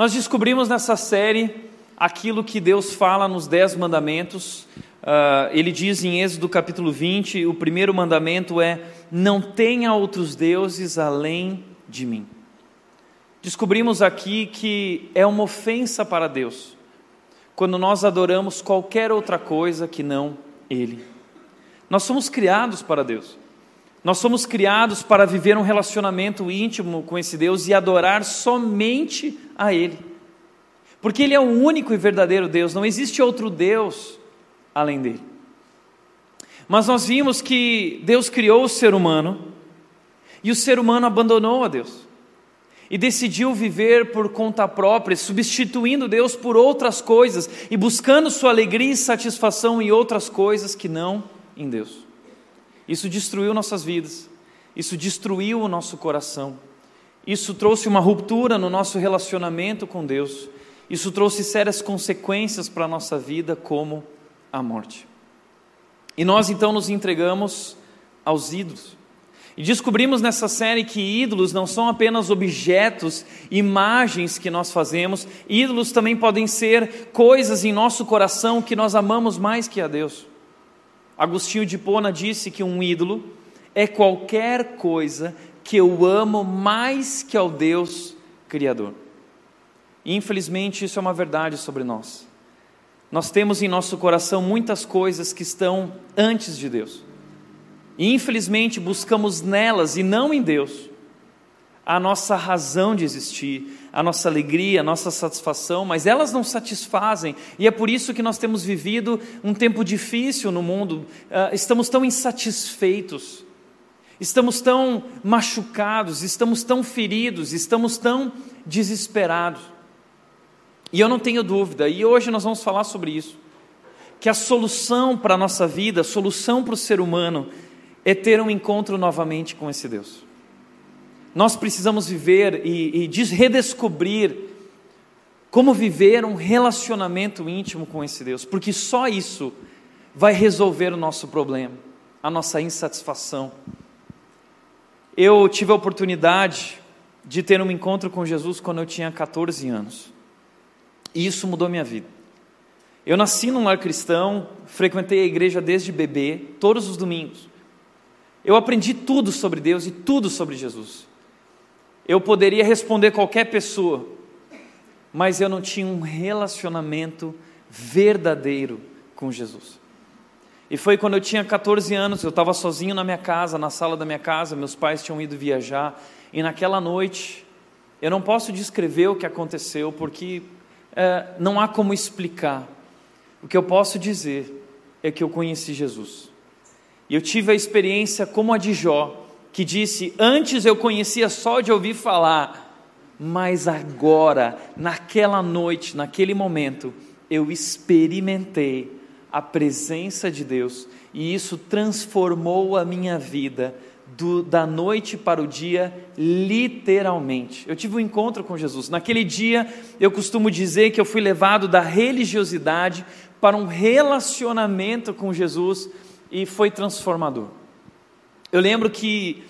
Nós descobrimos nessa série aquilo que Deus fala nos Dez Mandamentos. Uh, ele diz em Êxodo capítulo 20: o primeiro mandamento é: Não tenha outros deuses além de mim. Descobrimos aqui que é uma ofensa para Deus quando nós adoramos qualquer outra coisa que não Ele. Nós somos criados para Deus. Nós somos criados para viver um relacionamento íntimo com esse Deus e adorar somente a Ele. Porque Ele é o único e verdadeiro Deus, não existe outro Deus além dele. Mas nós vimos que Deus criou o ser humano e o ser humano abandonou a Deus e decidiu viver por conta própria, substituindo Deus por outras coisas e buscando sua alegria e satisfação em outras coisas que não em Deus. Isso destruiu nossas vidas, isso destruiu o nosso coração, isso trouxe uma ruptura no nosso relacionamento com Deus, isso trouxe sérias consequências para a nossa vida, como a morte. E nós então nos entregamos aos ídolos. E descobrimos nessa série que ídolos não são apenas objetos, imagens que nós fazemos, ídolos também podem ser coisas em nosso coração que nós amamos mais que a Deus. Agostinho de Pona disse que um ídolo é qualquer coisa que eu amo mais que ao Deus Criador. Infelizmente, isso é uma verdade sobre nós. Nós temos em nosso coração muitas coisas que estão antes de Deus. E, infelizmente, buscamos nelas e não em Deus a nossa razão de existir, a nossa alegria, a nossa satisfação, mas elas não satisfazem, e é por isso que nós temos vivido um tempo difícil no mundo, uh, estamos tão insatisfeitos, estamos tão machucados, estamos tão feridos, estamos tão desesperados. E eu não tenho dúvida, e hoje nós vamos falar sobre isso, que a solução para a nossa vida, a solução para o ser humano, é ter um encontro novamente com esse Deus. Nós precisamos viver e, e redescobrir como viver um relacionamento íntimo com esse Deus, porque só isso vai resolver o nosso problema, a nossa insatisfação. Eu tive a oportunidade de ter um encontro com Jesus quando eu tinha 14 anos, e isso mudou minha vida. Eu nasci num lar cristão, frequentei a igreja desde bebê, todos os domingos. Eu aprendi tudo sobre Deus e tudo sobre Jesus eu poderia responder qualquer pessoa, mas eu não tinha um relacionamento verdadeiro com Jesus. E foi quando eu tinha 14 anos, eu estava sozinho na minha casa, na sala da minha casa, meus pais tinham ido viajar, e naquela noite, eu não posso descrever o que aconteceu, porque é, não há como explicar. O que eu posso dizer é que eu conheci Jesus. E eu tive a experiência como a de Jó, que disse: Antes eu conhecia só de ouvir falar, mas agora, naquela noite, naquele momento, eu experimentei a presença de Deus e isso transformou a minha vida do, da noite para o dia, literalmente. Eu tive um encontro com Jesus. Naquele dia, eu costumo dizer que eu fui levado da religiosidade para um relacionamento com Jesus e foi transformador. Eu lembro que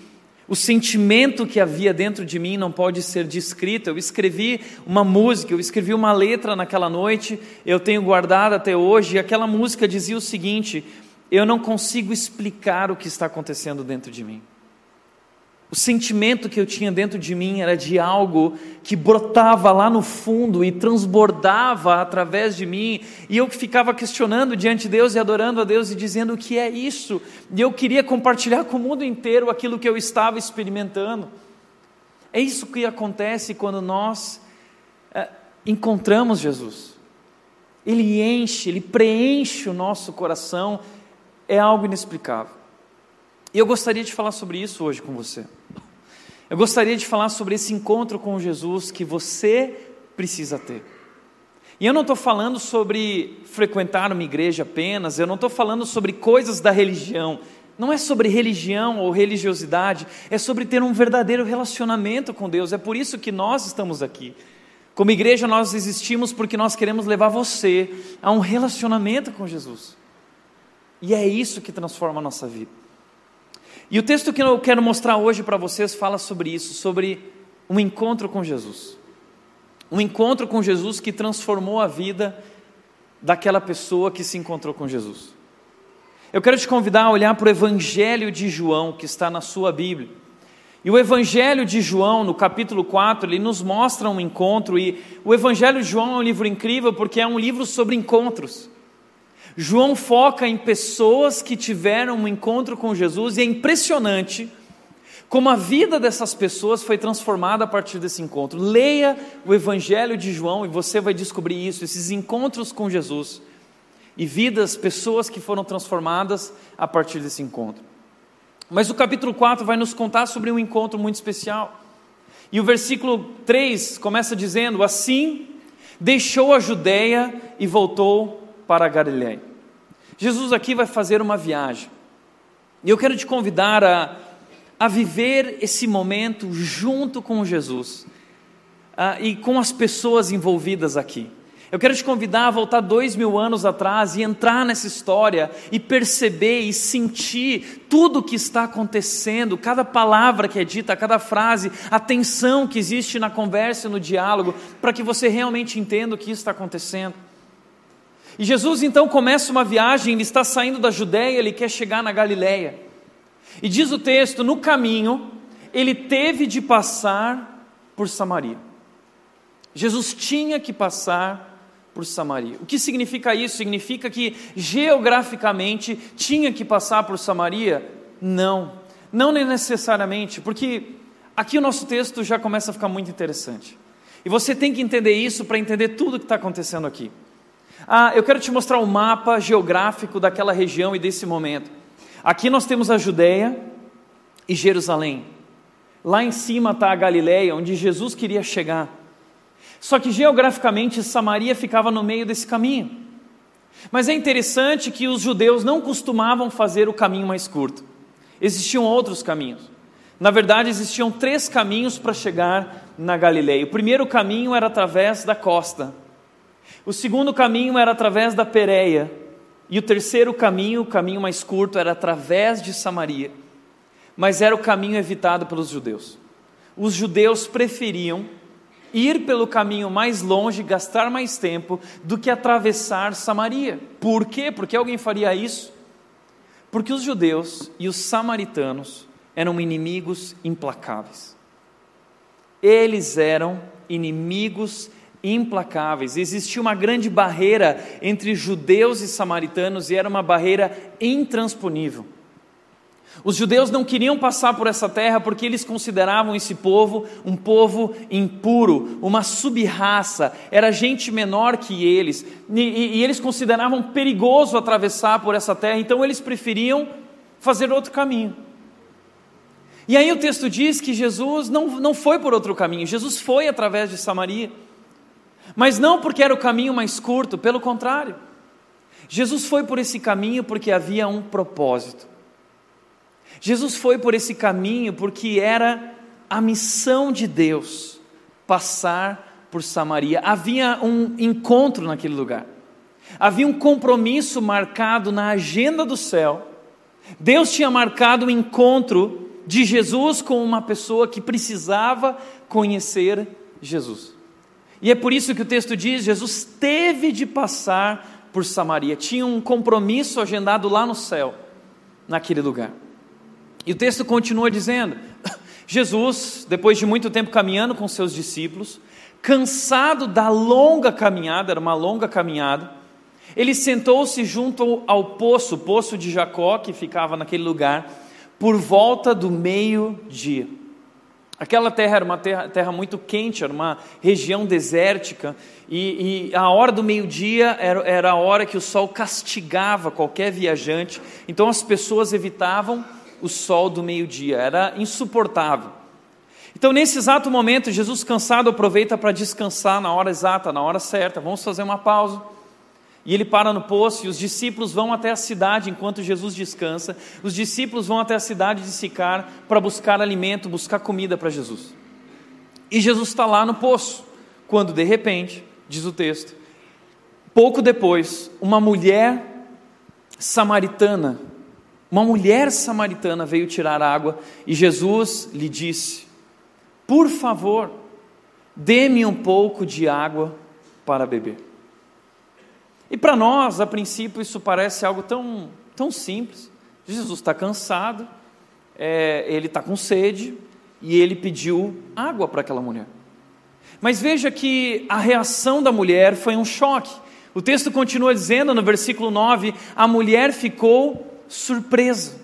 o sentimento que havia dentro de mim não pode ser descrito. Eu escrevi uma música, eu escrevi uma letra naquela noite, eu tenho guardado até hoje, e aquela música dizia o seguinte: Eu não consigo explicar o que está acontecendo dentro de mim. O sentimento que eu tinha dentro de mim era de algo que brotava lá no fundo e transbordava através de mim, e eu ficava questionando diante de Deus e adorando a Deus e dizendo o que é isso, e eu queria compartilhar com o mundo inteiro aquilo que eu estava experimentando. É isso que acontece quando nós é, encontramos Jesus. Ele enche, ele preenche o nosso coração, é algo inexplicável. E eu gostaria de falar sobre isso hoje com você. Eu gostaria de falar sobre esse encontro com Jesus que você precisa ter. E eu não estou falando sobre frequentar uma igreja apenas, eu não estou falando sobre coisas da religião. Não é sobre religião ou religiosidade, é sobre ter um verdadeiro relacionamento com Deus. É por isso que nós estamos aqui. Como igreja, nós existimos porque nós queremos levar você a um relacionamento com Jesus. E é isso que transforma a nossa vida. E o texto que eu quero mostrar hoje para vocês fala sobre isso, sobre um encontro com Jesus. Um encontro com Jesus que transformou a vida daquela pessoa que se encontrou com Jesus. Eu quero te convidar a olhar para o Evangelho de João, que está na sua Bíblia. E o Evangelho de João, no capítulo 4, ele nos mostra um encontro, e o Evangelho de João é um livro incrível porque é um livro sobre encontros. João foca em pessoas que tiveram um encontro com Jesus, e é impressionante como a vida dessas pessoas foi transformada a partir desse encontro. Leia o Evangelho de João e você vai descobrir isso, esses encontros com Jesus e vidas, pessoas que foram transformadas a partir desse encontro. Mas o capítulo 4 vai nos contar sobre um encontro muito especial. E o versículo 3 começa dizendo: Assim deixou a Judéia e voltou para a Galiléia. Jesus aqui vai fazer uma viagem. E eu quero te convidar a a viver esse momento junto com Jesus uh, e com as pessoas envolvidas aqui. Eu quero te convidar a voltar dois mil anos atrás e entrar nessa história e perceber e sentir tudo o que está acontecendo, cada palavra que é dita, cada frase, a tensão que existe na conversa e no diálogo, para que você realmente entenda o que está acontecendo. E Jesus então começa uma viagem, ele está saindo da Judéia, ele quer chegar na Galiléia. E diz o texto: no caminho, ele teve de passar por Samaria. Jesus tinha que passar por Samaria. O que significa isso? Significa que geograficamente tinha que passar por Samaria? Não, não necessariamente, porque aqui o nosso texto já começa a ficar muito interessante. E você tem que entender isso para entender tudo o que está acontecendo aqui. Ah, eu quero te mostrar o um mapa geográfico daquela região e desse momento. Aqui nós temos a Judéia e Jerusalém. Lá em cima está a Galiléia, onde Jesus queria chegar. Só que geograficamente Samaria ficava no meio desse caminho. Mas é interessante que os judeus não costumavam fazer o caminho mais curto. Existiam outros caminhos. Na verdade, existiam três caminhos para chegar na Galileia. O primeiro caminho era através da costa. O segundo caminho era através da Pérea. E o terceiro caminho, o caminho mais curto, era através de Samaria, mas era o caminho evitado pelos judeus. Os judeus preferiam ir pelo caminho mais longe, gastar mais tempo, do que atravessar Samaria. Por quê? Porque alguém faria isso? Porque os judeus e os samaritanos eram inimigos implacáveis. Eles eram inimigos implacáveis. Existia uma grande barreira entre judeus e samaritanos e era uma barreira intransponível. Os judeus não queriam passar por essa terra porque eles consideravam esse povo um povo impuro, uma subraça, era gente menor que eles, e, e, e eles consideravam perigoso atravessar por essa terra, então eles preferiam fazer outro caminho. E aí o texto diz que Jesus não, não foi por outro caminho, Jesus foi através de Samaria. Mas não porque era o caminho mais curto, pelo contrário. Jesus foi por esse caminho porque havia um propósito. Jesus foi por esse caminho porque era a missão de Deus passar por Samaria. Havia um encontro naquele lugar. Havia um compromisso marcado na agenda do céu. Deus tinha marcado o um encontro de Jesus com uma pessoa que precisava conhecer Jesus. E é por isso que o texto diz: Jesus teve de passar por Samaria, tinha um compromisso agendado lá no céu, naquele lugar. E o texto continua dizendo: Jesus, depois de muito tempo caminhando com seus discípulos, cansado da longa caminhada, era uma longa caminhada, ele sentou-se junto ao poço, o poço de Jacó, que ficava naquele lugar, por volta do meio-dia. Aquela terra era uma terra, terra, muito quente, era uma região desértica, e, e a hora do meio-dia era, era a hora que o sol castigava qualquer viajante, então as pessoas evitavam o sol do meio-dia, era insuportável. Então, nesse exato momento, Jesus, cansado, aproveita para descansar na hora exata, na hora certa. Vamos fazer uma pausa. E ele para no poço e os discípulos vão até a cidade enquanto Jesus descansa. Os discípulos vão até a cidade de Sicar para buscar alimento, buscar comida para Jesus. E Jesus está lá no poço, quando de repente, diz o texto, pouco depois, uma mulher samaritana, uma mulher samaritana veio tirar água e Jesus lhe disse: Por favor, dê-me um pouco de água para beber. E para nós, a princípio, isso parece algo tão, tão simples. Jesus está cansado, é, ele está com sede e ele pediu água para aquela mulher. Mas veja que a reação da mulher foi um choque. O texto continua dizendo no versículo 9: a mulher ficou surpresa.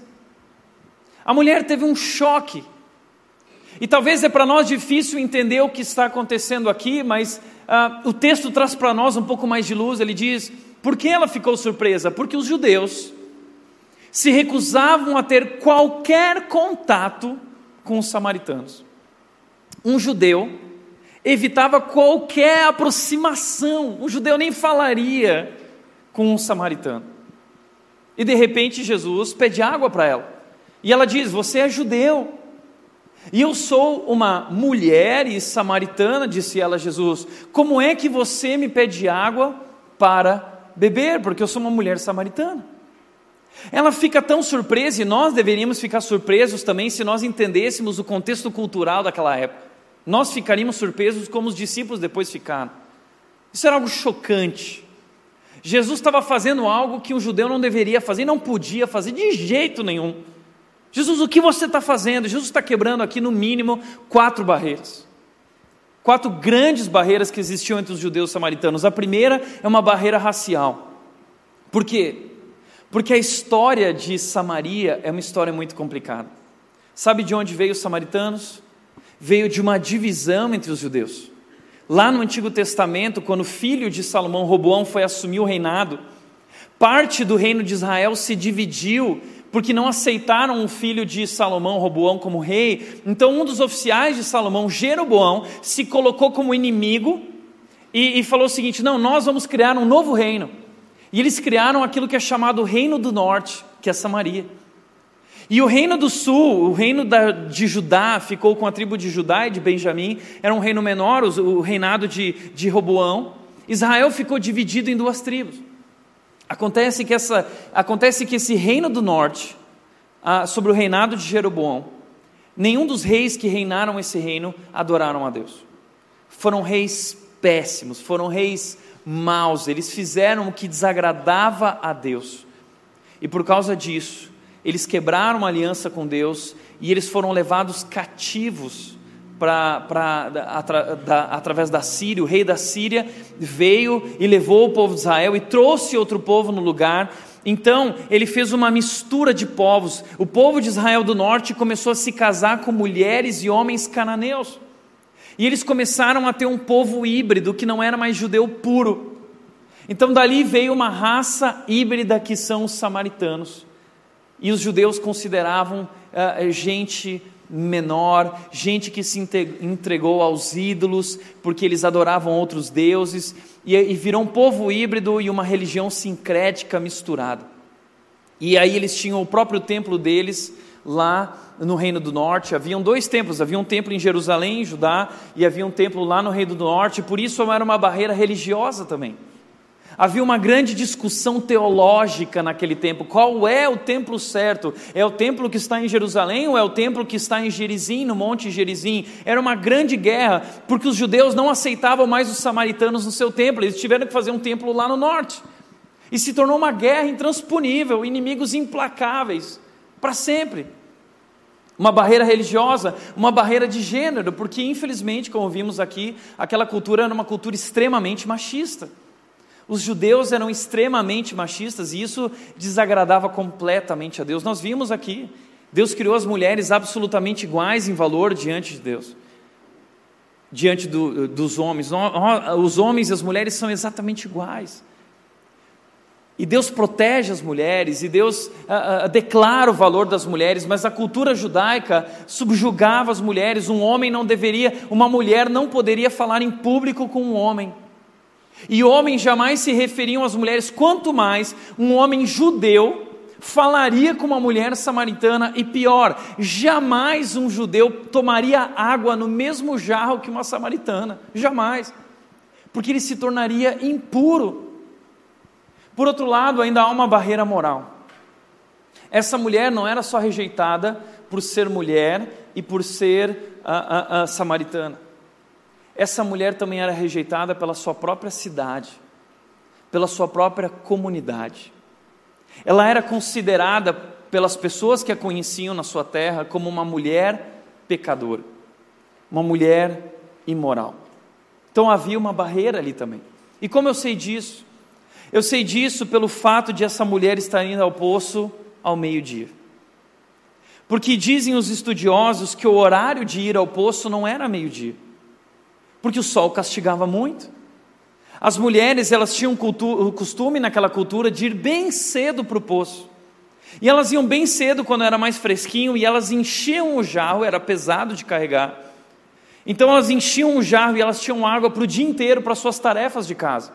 A mulher teve um choque. E talvez é para nós difícil entender o que está acontecendo aqui, mas uh, o texto traz para nós um pouco mais de luz. Ele diz: por que ela ficou surpresa? Porque os judeus se recusavam a ter qualquer contato com os samaritanos. Um judeu evitava qualquer aproximação, um judeu nem falaria com um samaritano. E de repente Jesus pede água para ela. E ela diz: Você é judeu. E eu sou uma mulher e samaritana, disse ela a Jesus. Como é que você me pede água para beber? Porque eu sou uma mulher samaritana. Ela fica tão surpresa, e nós deveríamos ficar surpresos também se nós entendêssemos o contexto cultural daquela época. Nós ficaríamos surpresos como os discípulos depois ficaram. Isso era algo chocante. Jesus estava fazendo algo que um judeu não deveria fazer, não podia fazer de jeito nenhum. Jesus, o que você está fazendo? Jesus está quebrando aqui no mínimo quatro barreiras. Quatro grandes barreiras que existiam entre os judeus e os samaritanos. A primeira é uma barreira racial. Por quê? Porque a história de Samaria é uma história muito complicada. Sabe de onde veio os samaritanos? Veio de uma divisão entre os judeus. Lá no Antigo Testamento, quando o filho de Salomão, Roboão, foi assumir o reinado, parte do reino de Israel se dividiu porque não aceitaram o filho de Salomão, Roboão, como rei. Então, um dos oficiais de Salomão, Jeroboão, se colocou como inimigo e, e falou o seguinte: Não, nós vamos criar um novo reino. E eles criaram aquilo que é chamado Reino do Norte, que é Samaria. E o reino do sul, o reino da, de Judá, ficou com a tribo de Judá e de Benjamim, era um reino menor, o, o reinado de, de Roboão. Israel ficou dividido em duas tribos. Acontece que, essa, acontece que esse reino do norte, ah, sobre o reinado de Jeroboão, nenhum dos reis que reinaram esse reino adoraram a Deus. Foram reis péssimos, foram reis maus, eles fizeram o que desagradava a Deus. E por causa disso, eles quebraram a aliança com Deus e eles foram levados cativos pra, pra, atra, da, através da Síria. O rei da Síria veio e levou o povo de Israel e trouxe outro povo no lugar. Então, ele fez uma mistura de povos. O povo de Israel do norte começou a se casar com mulheres e homens cananeus. E eles começaram a ter um povo híbrido que não era mais judeu puro. Então dali veio uma raça híbrida que são os samaritanos. E os judeus consideravam uh, gente menor, gente que se entregou aos ídolos porque eles adoravam outros deuses, e, virou um povo híbrido e uma religião sincrética misturada. E aí eles tinham o próprio templo deles lá no Reino do Norte. Haviam dois templos, havia um templo em Jerusalém, em Judá, e havia um templo lá no Reino do Norte, por isso era uma barreira religiosa também. Havia uma grande discussão teológica naquele tempo. Qual é o templo certo? É o templo que está em Jerusalém ou é o templo que está em Gerizim, no Monte Gerizim? Era uma grande guerra, porque os judeus não aceitavam mais os samaritanos no seu templo. Eles tiveram que fazer um templo lá no norte. E se tornou uma guerra intransponível, inimigos implacáveis, para sempre uma barreira religiosa, uma barreira de gênero, porque infelizmente, como vimos aqui, aquela cultura era uma cultura extremamente machista. Os judeus eram extremamente machistas e isso desagradava completamente a Deus. Nós vimos aqui, Deus criou as mulheres absolutamente iguais em valor diante de Deus, diante do, dos homens. Os homens e as mulheres são exatamente iguais. E Deus protege as mulheres, e Deus ah, ah, declara o valor das mulheres, mas a cultura judaica subjugava as mulheres. Um homem não deveria, uma mulher não poderia falar em público com um homem. E homens jamais se referiam às mulheres, quanto mais um homem judeu falaria com uma mulher samaritana, e pior, jamais um judeu tomaria água no mesmo jarro que uma samaritana, jamais, porque ele se tornaria impuro. Por outro lado, ainda há uma barreira moral. Essa mulher não era só rejeitada por ser mulher e por ser a, a, a samaritana essa mulher também era rejeitada pela sua própria cidade, pela sua própria comunidade. Ela era considerada pelas pessoas que a conheciam na sua terra como uma mulher pecadora, uma mulher imoral. Então havia uma barreira ali também. E como eu sei disso? Eu sei disso pelo fato de essa mulher estar indo ao poço ao meio-dia. Porque dizem os estudiosos que o horário de ir ao poço não era meio-dia, porque o sol castigava muito. As mulheres elas tinham o costume naquela cultura de ir bem cedo para o poço. E elas iam bem cedo quando era mais fresquinho e elas enchiam o jarro, era pesado de carregar. Então elas enchiam o jarro e elas tinham água para o dia inteiro para suas tarefas de casa.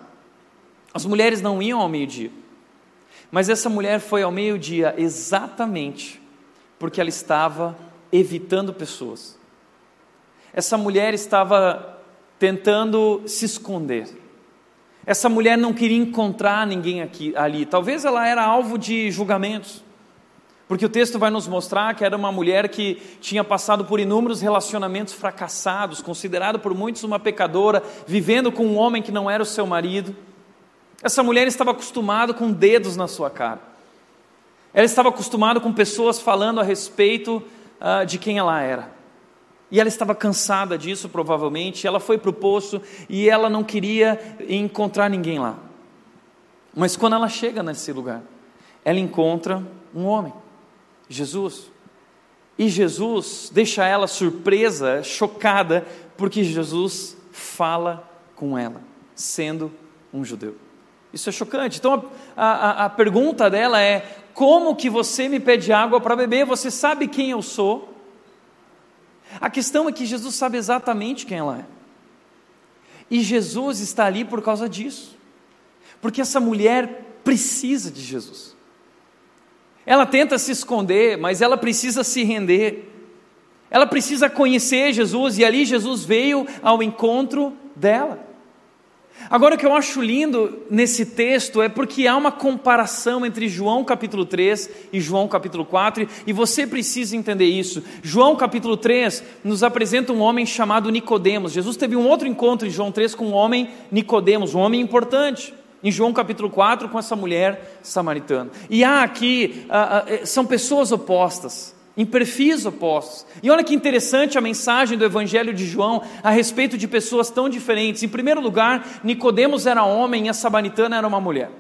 As mulheres não iam ao meio-dia. Mas essa mulher foi ao meio-dia exatamente porque ela estava evitando pessoas. Essa mulher estava tentando se esconder. Essa mulher não queria encontrar ninguém aqui, ali. Talvez ela era alvo de julgamentos. Porque o texto vai nos mostrar que era uma mulher que tinha passado por inúmeros relacionamentos fracassados, considerada por muitos uma pecadora, vivendo com um homem que não era o seu marido. Essa mulher estava acostumada com dedos na sua cara. Ela estava acostumada com pessoas falando a respeito uh, de quem ela era. E ela estava cansada disso, provavelmente. Ela foi para o poço e ela não queria encontrar ninguém lá. Mas quando ela chega nesse lugar, ela encontra um homem, Jesus. E Jesus deixa ela surpresa, chocada, porque Jesus fala com ela, sendo um judeu. Isso é chocante. Então a, a, a pergunta dela é: como que você me pede água para beber? Você sabe quem eu sou? A questão é que Jesus sabe exatamente quem ela é. E Jesus está ali por causa disso. Porque essa mulher precisa de Jesus. Ela tenta se esconder, mas ela precisa se render. Ela precisa conhecer Jesus e ali Jesus veio ao encontro dela. Agora, o que eu acho lindo nesse texto é porque há uma comparação entre João capítulo 3 e João capítulo 4, e você precisa entender isso. João capítulo 3 nos apresenta um homem chamado Nicodemos. Jesus teve um outro encontro em João 3 com um homem Nicodemos, um homem importante. Em João capítulo 4, com essa mulher samaritana. E há aqui, uh, uh, são pessoas opostas em perfis opostos. E olha que interessante a mensagem do Evangelho de João a respeito de pessoas tão diferentes. Em primeiro lugar, Nicodemos era homem e a samaritana era uma mulher.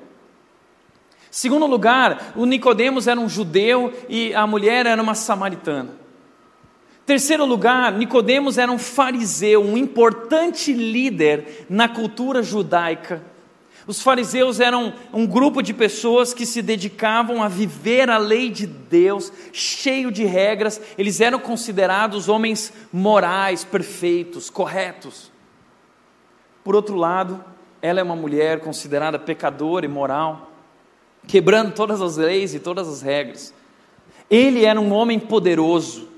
Segundo lugar, o Nicodemos era um judeu e a mulher era uma samaritana. Terceiro lugar, Nicodemos era um fariseu, um importante líder na cultura judaica. Os fariseus eram um grupo de pessoas que se dedicavam a viver a lei de Deus, cheio de regras, eles eram considerados homens morais, perfeitos, corretos. Por outro lado, ela é uma mulher considerada pecadora e moral, quebrando todas as leis e todas as regras. Ele era um homem poderoso,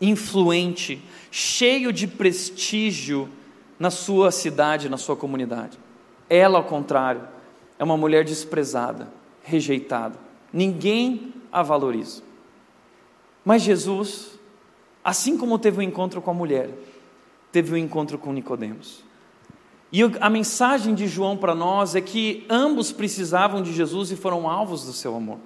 influente, cheio de prestígio na sua cidade, na sua comunidade. Ela, ao contrário, é uma mulher desprezada, rejeitada. Ninguém a valoriza. Mas Jesus, assim como teve o um encontro com a mulher, teve o um encontro com Nicodemos. E a mensagem de João para nós é que ambos precisavam de Jesus e foram alvos do seu amor.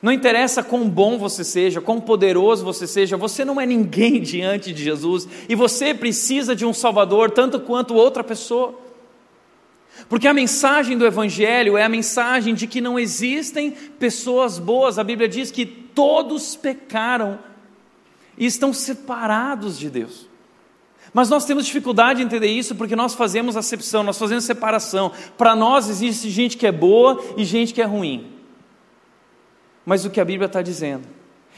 Não interessa quão bom você seja, quão poderoso você seja, você não é ninguém diante de Jesus e você precisa de um Salvador tanto quanto outra pessoa. Porque a mensagem do Evangelho é a mensagem de que não existem pessoas boas. A Bíblia diz que todos pecaram e estão separados de Deus. Mas nós temos dificuldade em entender isso porque nós fazemos acepção, nós fazemos separação. Para nós existe gente que é boa e gente que é ruim. Mas o que a Bíblia está dizendo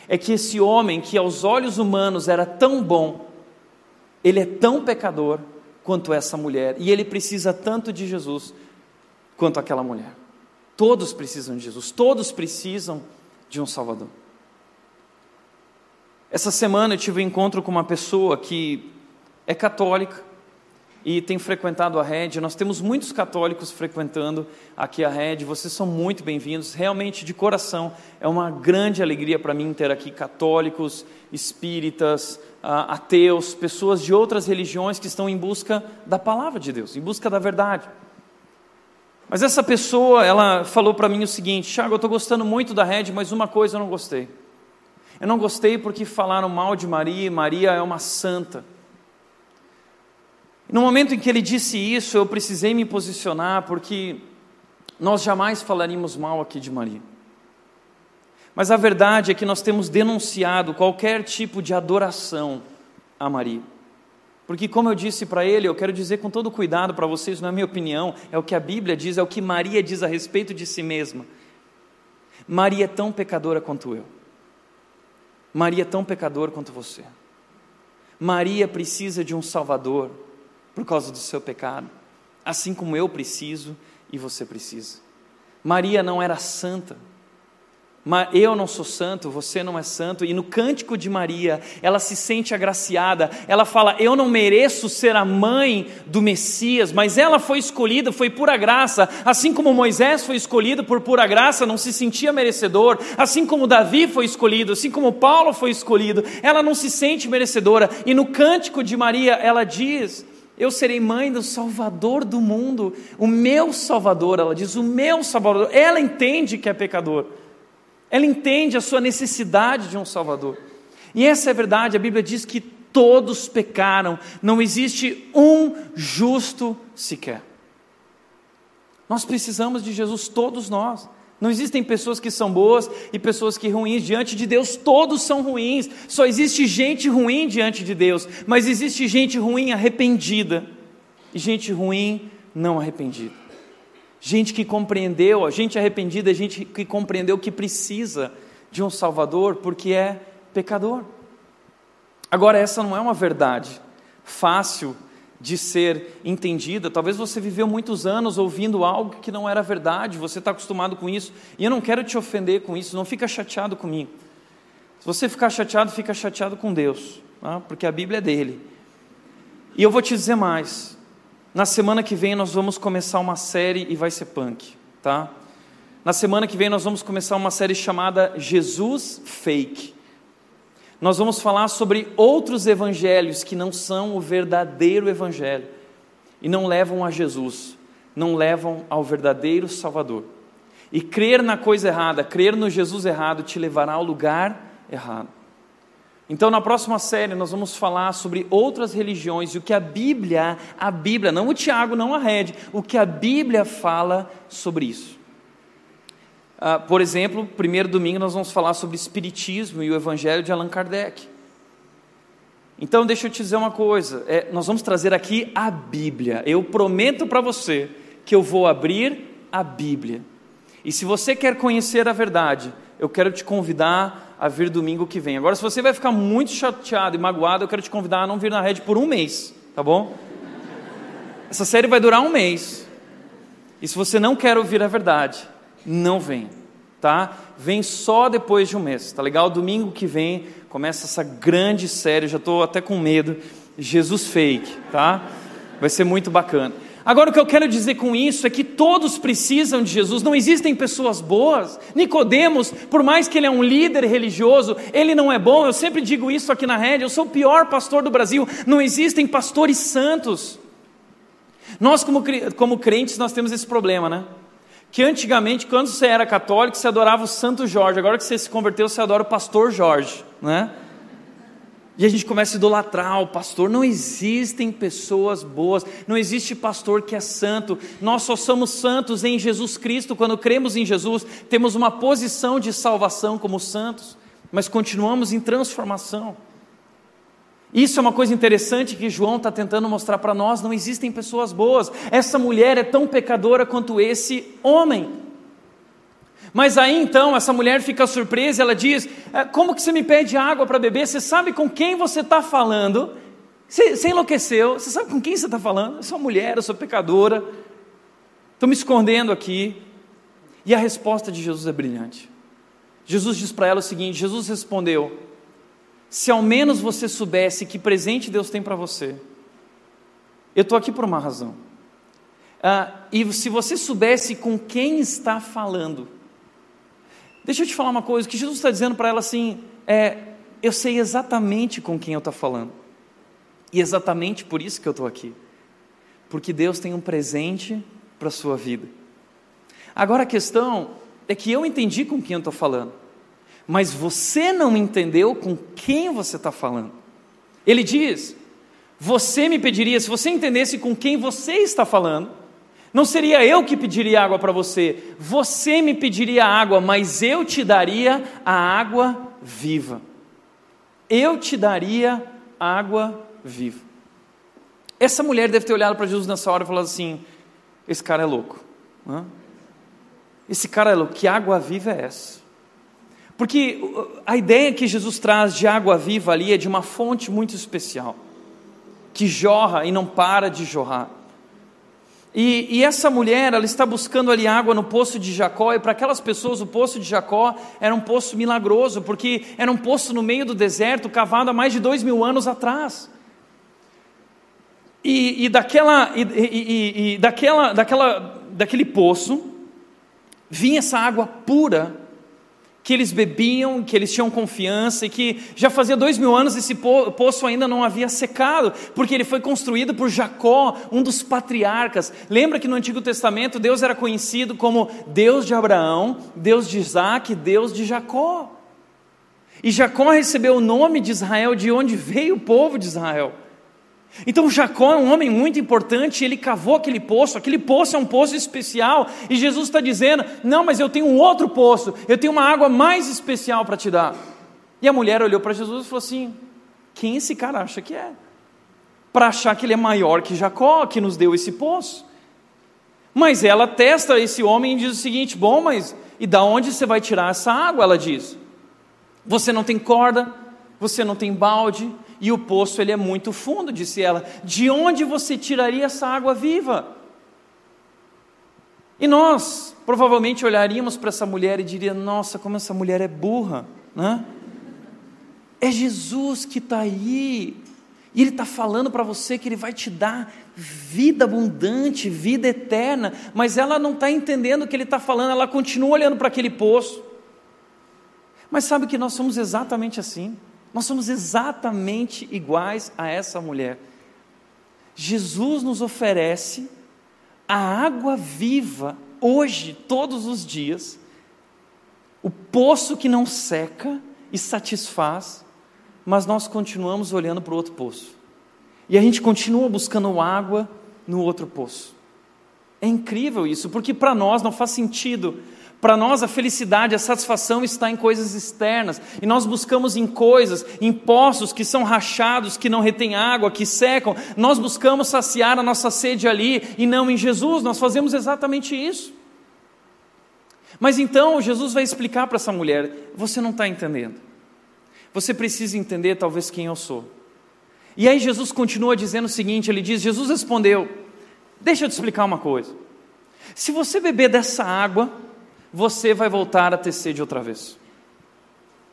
é que esse homem, que aos olhos humanos era tão bom, ele é tão pecador quanto essa mulher, e ele precisa tanto de Jesus quanto aquela mulher. Todos precisam de Jesus, todos precisam de um Salvador. Essa semana eu tive um encontro com uma pessoa que é católica e tem frequentado a rede. Nós temos muitos católicos frequentando aqui a rede. Vocês são muito bem-vindos, realmente de coração. É uma grande alegria para mim ter aqui católicos, espíritas, ateus, pessoas de outras religiões que estão em busca da palavra de Deus, em busca da verdade. Mas essa pessoa, ela falou para mim o seguinte: Thiago, eu estou gostando muito da rede, mas uma coisa eu não gostei. Eu não gostei porque falaram mal de Maria, Maria é uma santa. No momento em que ele disse isso, eu precisei me posicionar, porque nós jamais falaríamos mal aqui de Maria. Mas a verdade é que nós temos denunciado qualquer tipo de adoração a Maria. Porque, como eu disse para ele, eu quero dizer com todo cuidado para vocês, não é minha opinião, é o que a Bíblia diz, é o que Maria diz a respeito de si mesma. Maria é tão pecadora quanto eu. Maria é tão pecadora quanto você. Maria precisa de um Salvador por causa do seu pecado, assim como eu preciso e você precisa. Maria não era santa, eu não sou santo, você não é santo, e no cântico de Maria, ela se sente agraciada, ela fala: Eu não mereço ser a mãe do Messias, mas ela foi escolhida, foi pura graça, assim como Moisés foi escolhido por pura graça, não se sentia merecedor, assim como Davi foi escolhido, assim como Paulo foi escolhido, ela não se sente merecedora, e no cântico de Maria, ela diz: eu serei mãe do Salvador do mundo, o meu Salvador, ela diz, o meu Salvador. Ela entende que é pecador. Ela entende a sua necessidade de um Salvador. E essa é a verdade, a Bíblia diz que todos pecaram, não existe um justo sequer. Nós precisamos de Jesus, todos nós. Não existem pessoas que são boas e pessoas que ruins. Diante de Deus, todos são ruins. Só existe gente ruim diante de Deus. Mas existe gente ruim arrependida e gente ruim não arrependida gente que compreendeu, a gente arrependida, a gente que compreendeu que precisa de um Salvador porque é pecador. Agora, essa não é uma verdade fácil de ser entendida. Talvez você viveu muitos anos ouvindo algo que não era verdade, você está acostumado com isso, e eu não quero te ofender com isso, não fica chateado comigo. Se você ficar chateado, fica chateado com Deus, tá? porque a Bíblia é dele. E eu vou te dizer mais: na semana que vem nós vamos começar uma série e vai ser punk, tá? Na semana que vem nós vamos começar uma série chamada Jesus Fake. Nós vamos falar sobre outros evangelhos que não são o verdadeiro evangelho e não levam a Jesus, não levam ao verdadeiro Salvador. E crer na coisa errada, crer no Jesus errado te levará ao lugar errado. Então, na próxima série, nós vamos falar sobre outras religiões e o que a Bíblia, a Bíblia, não o Tiago, não a Red, o que a Bíblia fala sobre isso. Uh, por exemplo, primeiro domingo nós vamos falar sobre Espiritismo e o Evangelho de Allan Kardec. Então, deixa eu te dizer uma coisa: é, nós vamos trazer aqui a Bíblia. Eu prometo para você que eu vou abrir a Bíblia. E se você quer conhecer a verdade, eu quero te convidar a vir domingo que vem. Agora, se você vai ficar muito chateado e magoado, eu quero te convidar a não vir na rede por um mês, tá bom? Essa série vai durar um mês. E se você não quer ouvir a verdade, não vem, tá? Vem só depois de um mês, tá legal? Domingo que vem começa essa grande série, já estou até com medo. Jesus Fake, tá? Vai ser muito bacana. Agora o que eu quero dizer com isso é que todos precisam de Jesus, não existem pessoas boas. Nicodemos, por mais que ele é um líder religioso, ele não é bom. Eu sempre digo isso aqui na rede, eu sou o pior pastor do Brasil. Não existem pastores santos. Nós como, como crentes nós temos esse problema, né? Que antigamente, quando você era católico, você adorava o Santo Jorge. Agora que você se converteu, você adora o pastor Jorge, né? E a gente começa a idolatrar o pastor. Não existem pessoas boas, não existe pastor que é santo. Nós só somos santos em Jesus Cristo. Quando cremos em Jesus, temos uma posição de salvação como santos, mas continuamos em transformação. Isso é uma coisa interessante que João está tentando mostrar para nós: não existem pessoas boas. Essa mulher é tão pecadora quanto esse homem. Mas aí então essa mulher fica surpresa, ela diz: é, Como que você me pede água para beber? Você sabe com quem você está falando? Você, você, enlouqueceu? Você sabe com quem você está falando? Eu sou mulher, eu sou pecadora, estou me escondendo aqui. E a resposta de Jesus é brilhante. Jesus diz para ela o seguinte: Jesus respondeu: Se ao menos você soubesse que presente Deus tem para você, eu estou aqui por uma razão. Ah, e se você soubesse com quem está falando, Deixa eu te falar uma coisa, que Jesus está dizendo para ela assim, é, eu sei exatamente com quem eu estou falando. E exatamente por isso que eu estou aqui. Porque Deus tem um presente para a sua vida. Agora a questão é que eu entendi com quem eu estou falando, mas você não entendeu com quem você está falando. Ele diz: Você me pediria, se você entendesse com quem você está falando, não seria eu que pediria água para você, você me pediria água, mas eu te daria a água viva. Eu te daria água viva. Essa mulher deve ter olhado para Jesus nessa hora e falado assim: Esse cara é louco. Esse cara é louco. Que água viva é essa? Porque a ideia que Jesus traz de água viva ali é de uma fonte muito especial, que jorra e não para de jorrar. E, e, essa mulher, ela está buscando ali água no poço de Jacó, e para aquelas pessoas o poço de Jacó era um poço milagroso, porque era um poço no meio do deserto, cavado há mais de dois mil anos atrás. E, e daquela, e, e, daquela, daquela, daquele poço vinha essa água pura que eles bebiam, que eles tinham confiança e que já fazia dois mil anos esse poço ainda não havia secado, porque ele foi construído por Jacó, um dos patriarcas. Lembra que no Antigo Testamento Deus era conhecido como Deus de Abraão, Deus de Isaac, Deus de Jacó. E Jacó recebeu o nome de Israel, de onde veio o povo de Israel. Então Jacó é um homem muito importante, ele cavou aquele poço, aquele poço é um poço especial, e Jesus está dizendo: Não, mas eu tenho um outro poço, eu tenho uma água mais especial para te dar. E a mulher olhou para Jesus e falou assim: Quem esse cara acha que é? Para achar que ele é maior que Jacó, que nos deu esse poço. Mas ela testa esse homem e diz o seguinte: Bom, mas e da onde você vai tirar essa água? Ela diz: Você não tem corda, você não tem balde, e o poço ele é muito fundo, disse ela. De onde você tiraria essa água viva? E nós provavelmente olharíamos para essa mulher e diria: Nossa, como essa mulher é burra, né? É Jesus que está aí, e Ele está falando para você que Ele vai te dar vida abundante, vida eterna, mas ela não está entendendo o que Ele está falando, ela continua olhando para aquele poço. Mas sabe que nós somos exatamente assim. Nós somos exatamente iguais a essa mulher. Jesus nos oferece a água viva hoje, todos os dias, o poço que não seca e satisfaz, mas nós continuamos olhando para o outro poço. E a gente continua buscando água no outro poço. É incrível isso, porque para nós não faz sentido para nós, a felicidade, a satisfação está em coisas externas, e nós buscamos em coisas, em poços que são rachados, que não retêm água, que secam. Nós buscamos saciar a nossa sede ali e não em Jesus, nós fazemos exatamente isso. Mas então Jesus vai explicar para essa mulher: você não está entendendo, você precisa entender talvez quem eu sou. E aí Jesus continua dizendo o seguinte: ele diz, Jesus respondeu, deixa eu te explicar uma coisa. Se você beber dessa água, você vai voltar a ter sede outra vez.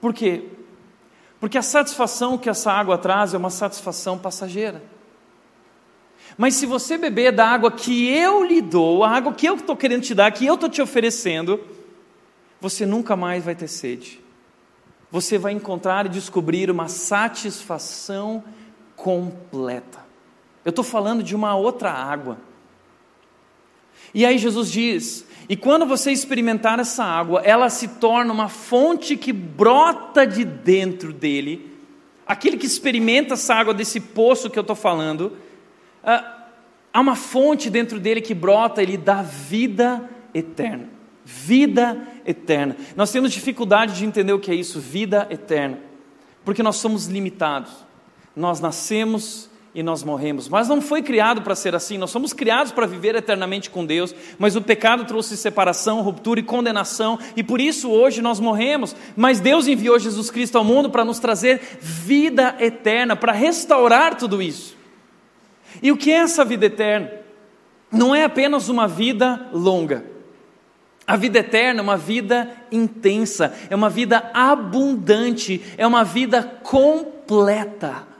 Por quê? Porque a satisfação que essa água traz é uma satisfação passageira. Mas se você beber da água que eu lhe dou, a água que eu estou querendo te dar, que eu estou te oferecendo, você nunca mais vai ter sede. Você vai encontrar e descobrir uma satisfação completa. Eu estou falando de uma outra água. E aí Jesus diz: e quando você experimentar essa água, ela se torna uma fonte que brota de dentro dele. Aquele que experimenta essa água desse poço que eu estou falando, ah, há uma fonte dentro dele que brota, ele dá vida eterna. Vida eterna. Nós temos dificuldade de entender o que é isso, vida eterna, porque nós somos limitados. Nós nascemos e nós morremos. Mas não foi criado para ser assim, nós somos criados para viver eternamente com Deus, mas o pecado trouxe separação, ruptura e condenação, e por isso hoje nós morremos. Mas Deus enviou Jesus Cristo ao mundo para nos trazer vida eterna, para restaurar tudo isso. E o que é essa vida eterna? Não é apenas uma vida longa. A vida eterna é uma vida intensa, é uma vida abundante, é uma vida completa.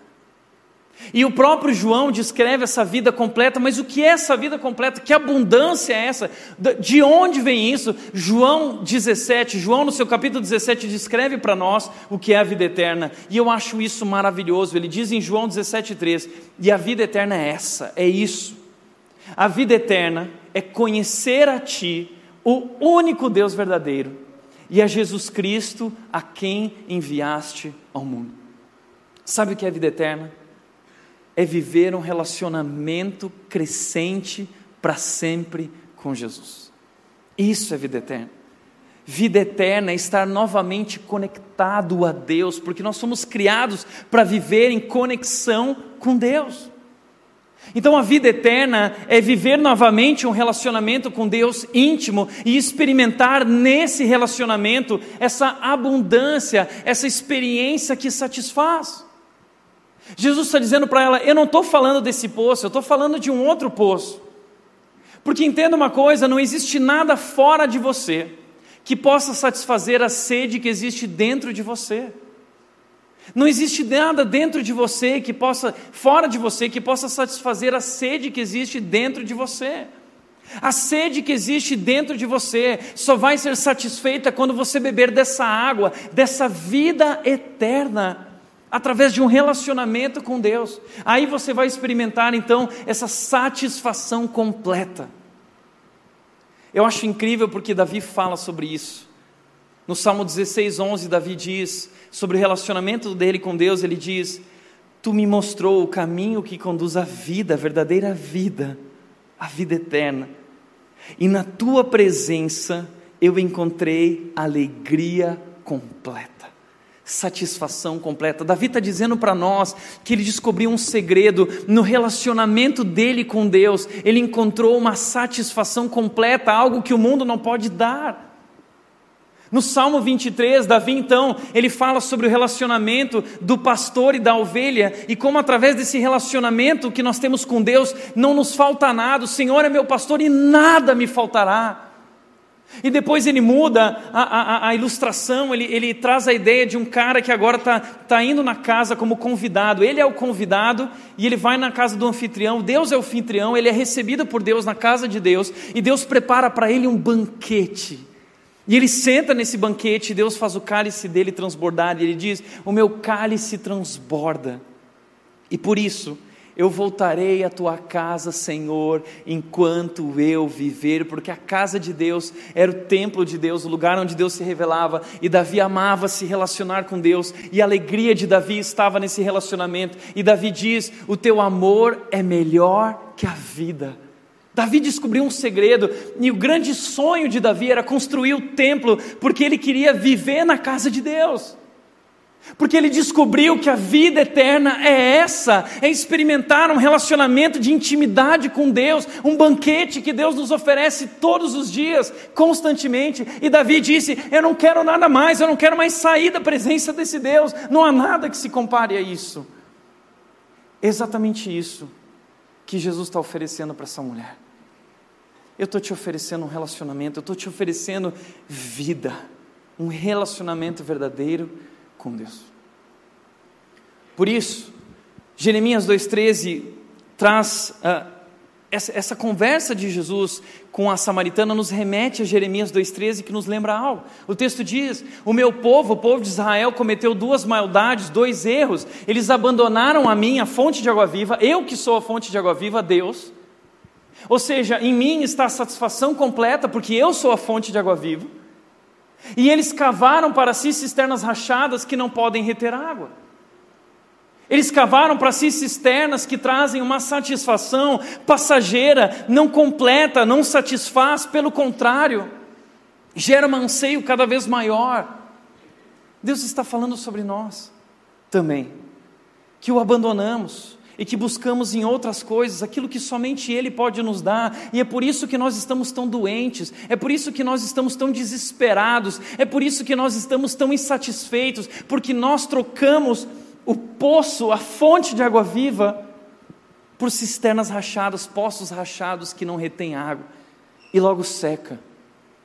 E o próprio João descreve essa vida completa, mas o que é essa vida completa? Que abundância é essa? De onde vem isso? João 17, João no seu capítulo 17 descreve para nós o que é a vida eterna, e eu acho isso maravilhoso. Ele diz em João 17,3: E a vida eterna é essa, é isso. A vida eterna é conhecer a Ti, o único Deus verdadeiro, e a Jesus Cristo, a quem enviaste ao mundo. Sabe o que é a vida eterna? É viver um relacionamento crescente para sempre com Jesus. Isso é vida eterna. Vida eterna é estar novamente conectado a Deus, porque nós somos criados para viver em conexão com Deus. Então a vida eterna é viver novamente um relacionamento com Deus íntimo e experimentar nesse relacionamento essa abundância, essa experiência que satisfaz. Jesus está dizendo para ela: Eu não estou falando desse poço, eu estou falando de um outro poço. Porque entenda uma coisa: não existe nada fora de você que possa satisfazer a sede que existe dentro de você. Não existe nada dentro de você que possa, fora de você, que possa satisfazer a sede que existe dentro de você. A sede que existe dentro de você só vai ser satisfeita quando você beber dessa água, dessa vida eterna através de um relacionamento com Deus. Aí você vai experimentar então essa satisfação completa. Eu acho incrível porque Davi fala sobre isso. No Salmo 16, 11, Davi diz sobre o relacionamento dele com Deus: ele diz, Tu me mostrou o caminho que conduz à vida, a verdadeira vida, a vida eterna. E na tua presença eu encontrei alegria completa satisfação completa. Davi está dizendo para nós que ele descobriu um segredo no relacionamento dele com Deus, ele encontrou uma satisfação completa, algo que o mundo não pode dar. No Salmo 23, Davi então, ele fala sobre o relacionamento do pastor e da ovelha e como através desse relacionamento que nós temos com Deus não nos falta nada. O Senhor é meu pastor e nada me faltará. E depois ele muda a, a, a ilustração, ele, ele, traz a ideia de um cara que agora está tá indo na casa como convidado. Ele é o convidado e ele vai na casa do anfitrião. Deus é o anfitrião, ele é recebido por Deus na casa de Deus e Deus prepara para ele um banquete. E ele senta nesse banquete e Deus faz o cálice dele transbordar. E ele diz: O meu cálice transborda. E por isso eu voltarei à tua casa, Senhor, enquanto eu viver, porque a casa de Deus era o templo de Deus, o lugar onde Deus se revelava, e Davi amava se relacionar com Deus, e a alegria de Davi estava nesse relacionamento. E Davi diz: O teu amor é melhor que a vida. Davi descobriu um segredo, e o grande sonho de Davi era construir o templo, porque ele queria viver na casa de Deus. Porque ele descobriu que a vida eterna é essa, é experimentar um relacionamento de intimidade com Deus, um banquete que Deus nos oferece todos os dias, constantemente. E Davi disse: Eu não quero nada mais, eu não quero mais sair da presença desse Deus, não há nada que se compare a isso. Exatamente isso que Jesus está oferecendo para essa mulher. Eu estou te oferecendo um relacionamento, eu estou te oferecendo vida, um relacionamento verdadeiro com Deus. Por isso, Jeremias 2,13 traz uh, essa, essa, conversa de Jesus com a samaritana, nos remete a Jeremias 2,13 que nos lembra algo. O texto diz: O meu povo, o povo de Israel, cometeu duas maldades, dois erros. Eles abandonaram a mim, a fonte de água viva, eu que sou a fonte de água viva, Deus. Ou seja, em mim está a satisfação completa, porque eu sou a fonte de água viva. E eles cavaram para si cisternas rachadas que não podem reter água. Eles cavaram para si cisternas que trazem uma satisfação passageira, não completa, não satisfaz, pelo contrário, gera um anseio cada vez maior. Deus está falando sobre nós também, que o abandonamos, e que buscamos em outras coisas aquilo que somente Ele pode nos dar, e é por isso que nós estamos tão doentes, é por isso que nós estamos tão desesperados, é por isso que nós estamos tão insatisfeitos, porque nós trocamos o poço, a fonte de água viva, por cisternas rachadas, poços rachados que não retêm água, e logo seca,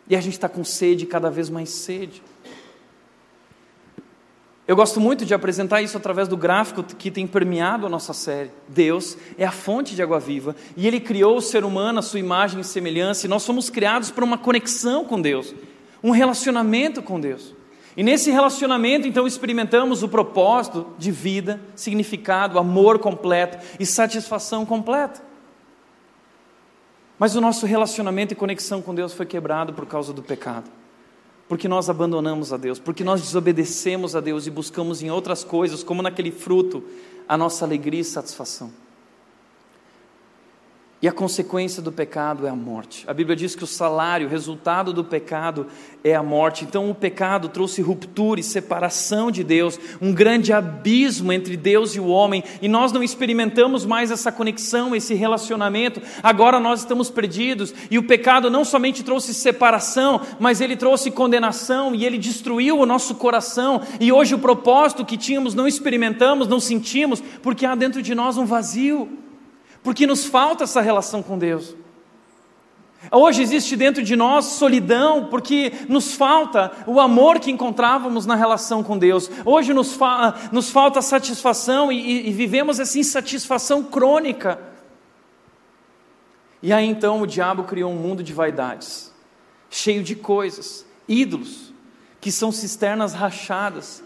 e a gente está com sede, cada vez mais sede. Eu gosto muito de apresentar isso através do gráfico que tem permeado a nossa série. Deus é a fonte de água viva e Ele criou o ser humano à sua imagem e semelhança, e nós somos criados para uma conexão com Deus, um relacionamento com Deus. E nesse relacionamento, então, experimentamos o propósito de vida, significado, amor completo e satisfação completa. Mas o nosso relacionamento e conexão com Deus foi quebrado por causa do pecado. Porque nós abandonamos a Deus, porque nós desobedecemos a Deus e buscamos em outras coisas, como naquele fruto, a nossa alegria e satisfação. E a consequência do pecado é a morte. A Bíblia diz que o salário, o resultado do pecado é a morte. Então o pecado trouxe ruptura e separação de Deus, um grande abismo entre Deus e o homem, e nós não experimentamos mais essa conexão, esse relacionamento. Agora nós estamos perdidos, e o pecado não somente trouxe separação, mas ele trouxe condenação e ele destruiu o nosso coração. E hoje o propósito que tínhamos não experimentamos, não sentimos, porque há dentro de nós um vazio porque nos falta essa relação com Deus. Hoje existe dentro de nós solidão, porque nos falta o amor que encontrávamos na relação com Deus. Hoje nos, fa nos falta satisfação e, e, vivemos essa insatisfação crônica. E aí então o diabo criou um mundo de vaidades, cheio de coisas, ídolos, que são cisternas rachadas,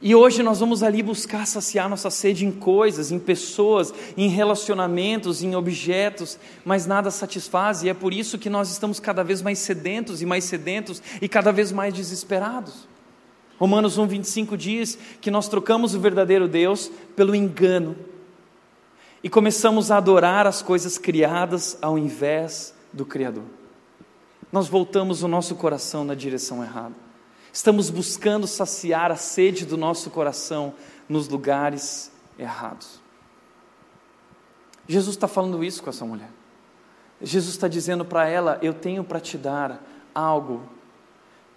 e hoje nós vamos ali buscar saciar nossa sede em coisas, em pessoas, em relacionamentos, em objetos, mas nada satisfaz, e é por isso que nós estamos cada vez mais sedentos e mais sedentos e cada vez mais desesperados. Romanos 1,25 diz que nós trocamos o verdadeiro Deus pelo engano e começamos a adorar as coisas criadas ao invés do Criador. Nós voltamos o nosso coração na direção errada. Estamos buscando saciar a sede do nosso coração nos lugares errados. Jesus está falando isso com essa mulher. Jesus está dizendo para ela: Eu tenho para te dar algo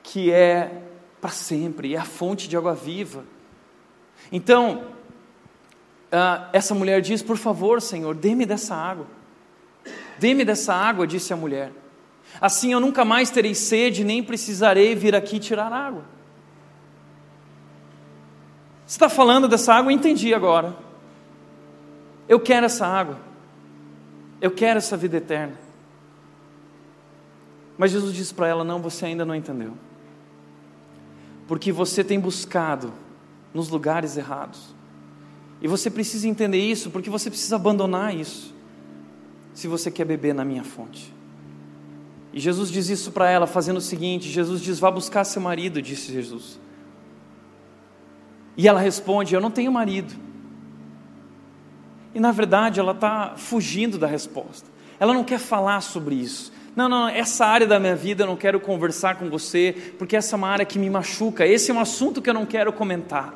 que é para sempre, é a fonte de água viva. Então, uh, essa mulher diz: Por favor, Senhor, dê-me dessa água. Dê-me dessa água, disse a mulher. Assim eu nunca mais terei sede, nem precisarei vir aqui tirar água. Você está falando dessa água? Eu entendi agora. Eu quero essa água. Eu quero essa vida eterna. Mas Jesus disse para ela: Não, você ainda não entendeu. Porque você tem buscado nos lugares errados. E você precisa entender isso, porque você precisa abandonar isso. Se você quer beber na minha fonte. E Jesus diz isso para ela, fazendo o seguinte: Jesus diz, vá buscar seu marido, disse Jesus. E ela responde: Eu não tenho marido. E na verdade ela está fugindo da resposta. Ela não quer falar sobre isso. Não, não, essa área da minha vida eu não quero conversar com você, porque essa é uma área que me machuca. Esse é um assunto que eu não quero comentar.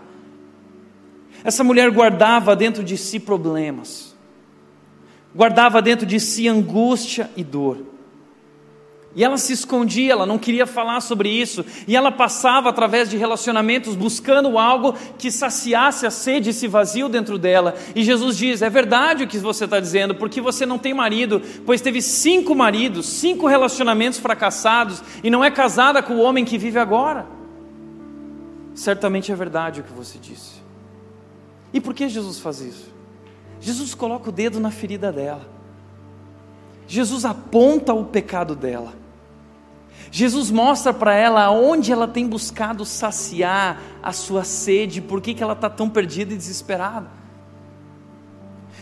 Essa mulher guardava dentro de si problemas, guardava dentro de si angústia e dor. E ela se escondia, ela não queria falar sobre isso, e ela passava através de relacionamentos buscando algo que saciasse a sede, esse vazio dentro dela. E Jesus diz: É verdade o que você está dizendo, porque você não tem marido, pois teve cinco maridos, cinco relacionamentos fracassados, e não é casada com o homem que vive agora. Certamente é verdade o que você disse. E por que Jesus faz isso? Jesus coloca o dedo na ferida dela. Jesus aponta o pecado dela. Jesus mostra para ela onde ela tem buscado saciar a sua sede, por que, que ela está tão perdida e desesperada.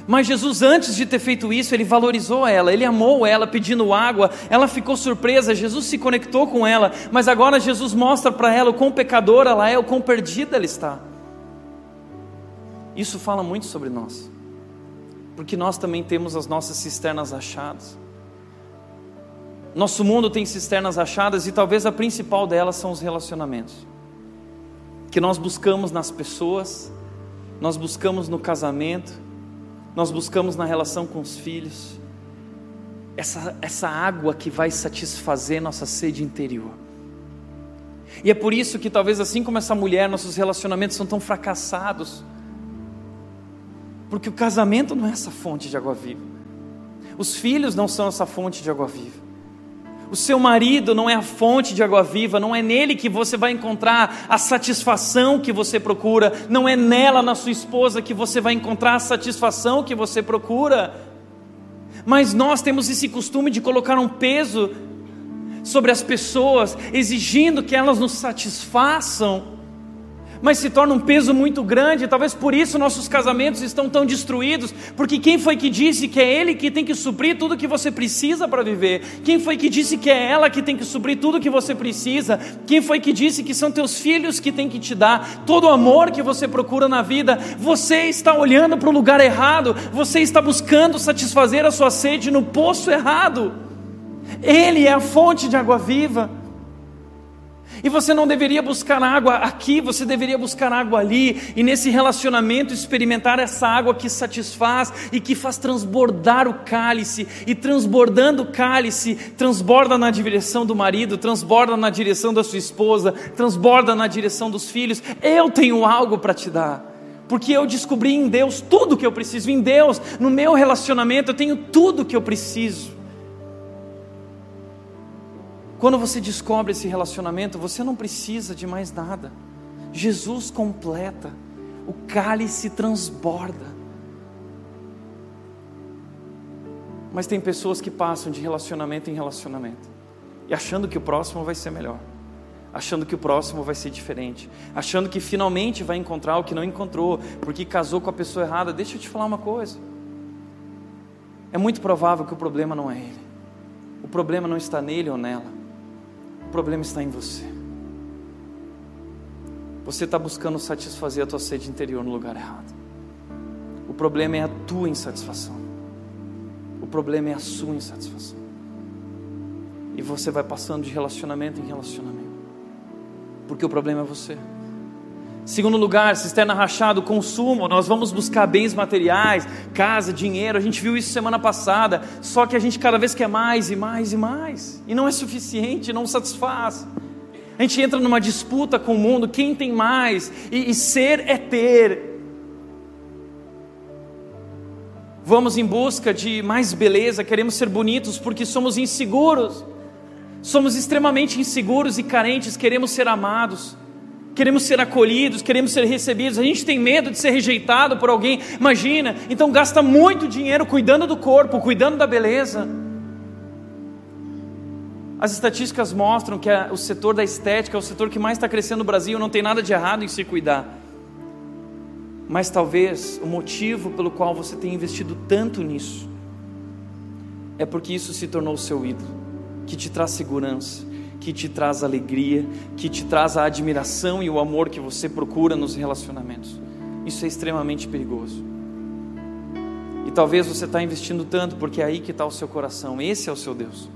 Mas Jesus, antes de ter feito isso, ele valorizou ela, ele amou ela, pedindo água, ela ficou surpresa, Jesus se conectou com ela, mas agora Jesus mostra para ela o quão pecadora ela é, o quão perdida ela está. Isso fala muito sobre nós, porque nós também temos as nossas cisternas achadas. Nosso mundo tem cisternas achadas e talvez a principal delas são os relacionamentos. Que nós buscamos nas pessoas, nós buscamos no casamento, nós buscamos na relação com os filhos. Essa, essa água que vai satisfazer nossa sede interior. E é por isso que talvez assim como essa mulher, nossos relacionamentos são tão fracassados. Porque o casamento não é essa fonte de água viva. Os filhos não são essa fonte de água viva. O seu marido não é a fonte de água viva, não é nele que você vai encontrar a satisfação que você procura, não é nela, na sua esposa, que você vai encontrar a satisfação que você procura. Mas nós temos esse costume de colocar um peso sobre as pessoas, exigindo que elas nos satisfaçam mas se torna um peso muito grande. Talvez por isso nossos casamentos estão tão destruídos, porque quem foi que disse que é ele que tem que suprir tudo que você precisa para viver? Quem foi que disse que é ela que tem que suprir tudo que você precisa? Quem foi que disse que são teus filhos que tem que te dar todo o amor que você procura na vida? Você está olhando para o lugar errado, você está buscando satisfazer a sua sede no poço errado. Ele é a fonte de água viva. E você não deveria buscar água aqui, você deveria buscar água ali, e nesse relacionamento experimentar essa água que satisfaz e que faz transbordar o cálice, e transbordando o cálice, transborda na direção do marido, transborda na direção da sua esposa, transborda na direção dos filhos. Eu tenho algo para te dar. Porque eu descobri em Deus tudo que eu preciso, em Deus, no meu relacionamento, eu tenho tudo que eu preciso. Quando você descobre esse relacionamento, você não precisa de mais nada. Jesus completa, o cálice transborda. Mas tem pessoas que passam de relacionamento em relacionamento e achando que o próximo vai ser melhor, achando que o próximo vai ser diferente, achando que finalmente vai encontrar o que não encontrou, porque casou com a pessoa errada. Deixa eu te falar uma coisa. É muito provável que o problema não é ele. O problema não está nele ou nela problema está em você. Você está buscando satisfazer a tua sede interior no lugar errado. O problema é a tua insatisfação. O problema é a sua insatisfação. E você vai passando de relacionamento em relacionamento. Porque o problema é você. Segundo lugar, cisterna rachada, consumo, nós vamos buscar bens materiais, casa, dinheiro, a gente viu isso semana passada, só que a gente cada vez quer mais e mais e mais, e não é suficiente, não satisfaz. A gente entra numa disputa com o mundo, quem tem mais, e, e ser é ter. Vamos em busca de mais beleza, queremos ser bonitos porque somos inseguros, somos extremamente inseguros e carentes, queremos ser amados queremos ser acolhidos, queremos ser recebidos, a gente tem medo de ser rejeitado por alguém, imagina, então gasta muito dinheiro cuidando do corpo, cuidando da beleza. As estatísticas mostram que o setor da estética é o setor que mais está crescendo no Brasil, não tem nada de errado em se cuidar. Mas talvez o motivo pelo qual você tem investido tanto nisso é porque isso se tornou o seu ídolo, que te traz segurança, que te traz alegria, que te traz a admiração e o amor que você procura nos relacionamentos. Isso é extremamente perigoso. E talvez você está investindo tanto porque é aí que está o seu coração, esse é o seu Deus.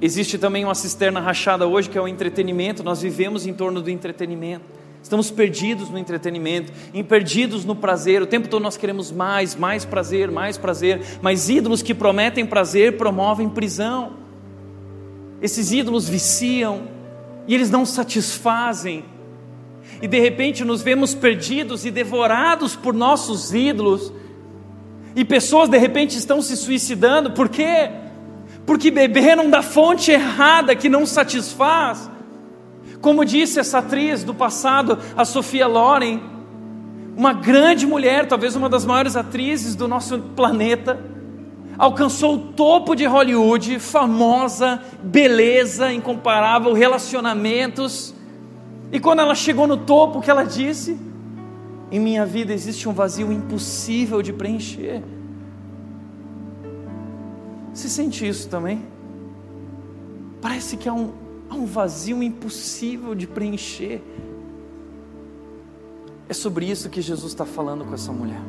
Existe também uma cisterna rachada hoje que é o entretenimento, nós vivemos em torno do entretenimento. Estamos perdidos no entretenimento, perdidos no prazer. O tempo todo nós queremos mais, mais prazer, mais prazer. Mas ídolos que prometem prazer promovem prisão. Esses ídolos viciam e eles não satisfazem. E de repente nos vemos perdidos e devorados por nossos ídolos. E pessoas de repente estão se suicidando, por quê? Porque beberam da fonte errada que não satisfaz. Como disse essa atriz do passado, a Sofia Loren, uma grande mulher, talvez uma das maiores atrizes do nosso planeta, alcançou o topo de Hollywood, famosa, beleza incomparável, relacionamentos. E quando ela chegou no topo, o que ela disse? Em minha vida existe um vazio impossível de preencher. Você sente isso também? Parece que há um, há um vazio impossível de preencher. É sobre isso que Jesus está falando com essa mulher.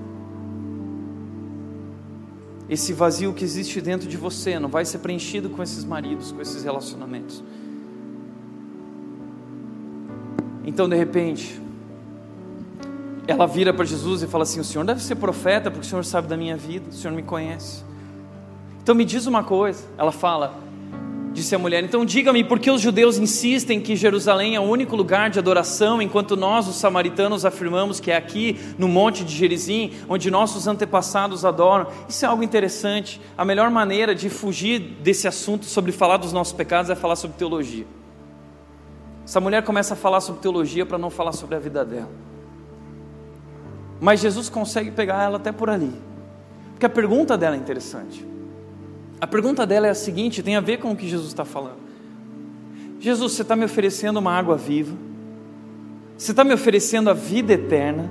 Esse vazio que existe dentro de você não vai ser preenchido com esses maridos, com esses relacionamentos. Então, de repente, ela vira para Jesus e fala assim: O Senhor deve ser profeta, porque o Senhor sabe da minha vida, o Senhor me conhece. Então, me diz uma coisa. Ela fala: Disse a mulher: Então diga-me, por que os judeus insistem que Jerusalém é o único lugar de adoração, enquanto nós, os samaritanos, afirmamos que é aqui, no Monte de Gerizim, onde nossos antepassados adoram? Isso é algo interessante. A melhor maneira de fugir desse assunto sobre falar dos nossos pecados é falar sobre teologia. Essa mulher começa a falar sobre teologia para não falar sobre a vida dela. Mas Jesus consegue pegar ela até por ali. Porque a pergunta dela é interessante. A pergunta dela é a seguinte: tem a ver com o que Jesus está falando. Jesus, você está me oferecendo uma água viva, você está me oferecendo a vida eterna.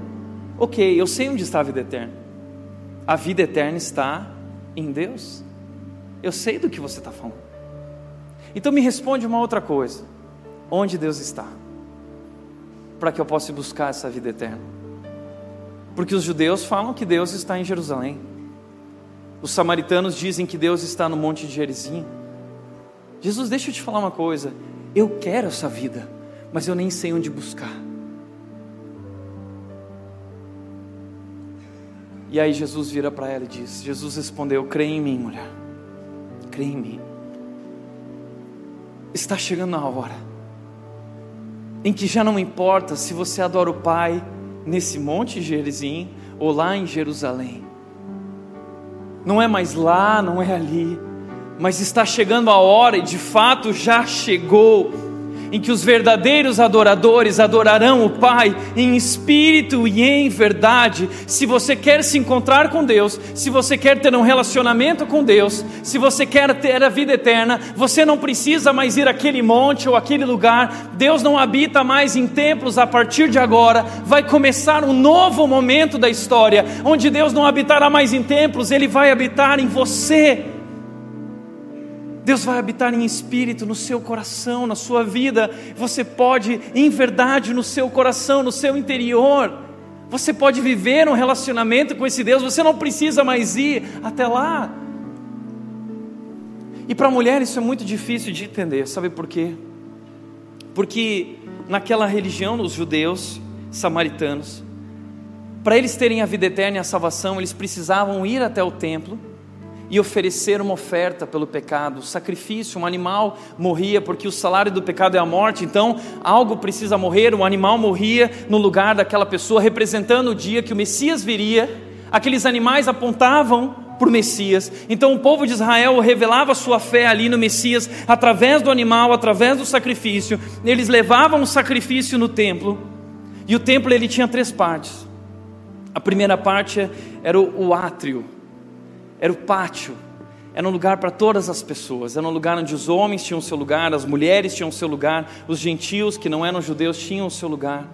Ok, eu sei onde está a vida eterna. A vida eterna está em Deus. Eu sei do que você está falando. Então me responde uma outra coisa: onde Deus está? Para que eu possa buscar essa vida eterna. Porque os judeus falam que Deus está em Jerusalém. Os samaritanos dizem que Deus está no Monte de Gerizim. Jesus, deixa eu te falar uma coisa. Eu quero essa vida, mas eu nem sei onde buscar. E aí Jesus vira para ela e diz: Jesus respondeu: Crê em mim, mulher. Crê em mim. Está chegando a hora em que já não importa se você adora o Pai nesse monte de Gerizim ou lá em Jerusalém não é mais lá, não é ali, mas está chegando a hora, e de fato já chegou, em que os verdadeiros adoradores adorarão o Pai em espírito e em verdade. Se você quer se encontrar com Deus, se você quer ter um relacionamento com Deus, se você quer ter a vida eterna, você não precisa mais ir àquele monte ou aquele lugar. Deus não habita mais em templos a partir de agora. Vai começar um novo momento da história, onde Deus não habitará mais em templos, ele vai habitar em você. Deus vai habitar em espírito no seu coração, na sua vida. Você pode, em verdade, no seu coração, no seu interior, você pode viver um relacionamento com esse Deus. Você não precisa mais ir até lá. E para a mulher isso é muito difícil de entender, sabe por quê? Porque naquela religião, os judeus samaritanos, para eles terem a vida eterna e a salvação, eles precisavam ir até o templo e oferecer uma oferta pelo pecado, sacrifício, um animal morria porque o salário do pecado é a morte, então algo precisa morrer, um animal morria no lugar daquela pessoa, representando o dia que o Messias viria. Aqueles animais apontavam por Messias. Então o povo de Israel revelava sua fé ali no Messias através do animal, através do sacrifício. Eles levavam o sacrifício no templo. E o templo ele tinha três partes. A primeira parte era o, o átrio, era o pátio, era um lugar para todas as pessoas, era um lugar onde os homens tinham seu lugar, as mulheres tinham seu lugar, os gentios que não eram judeus tinham seu lugar.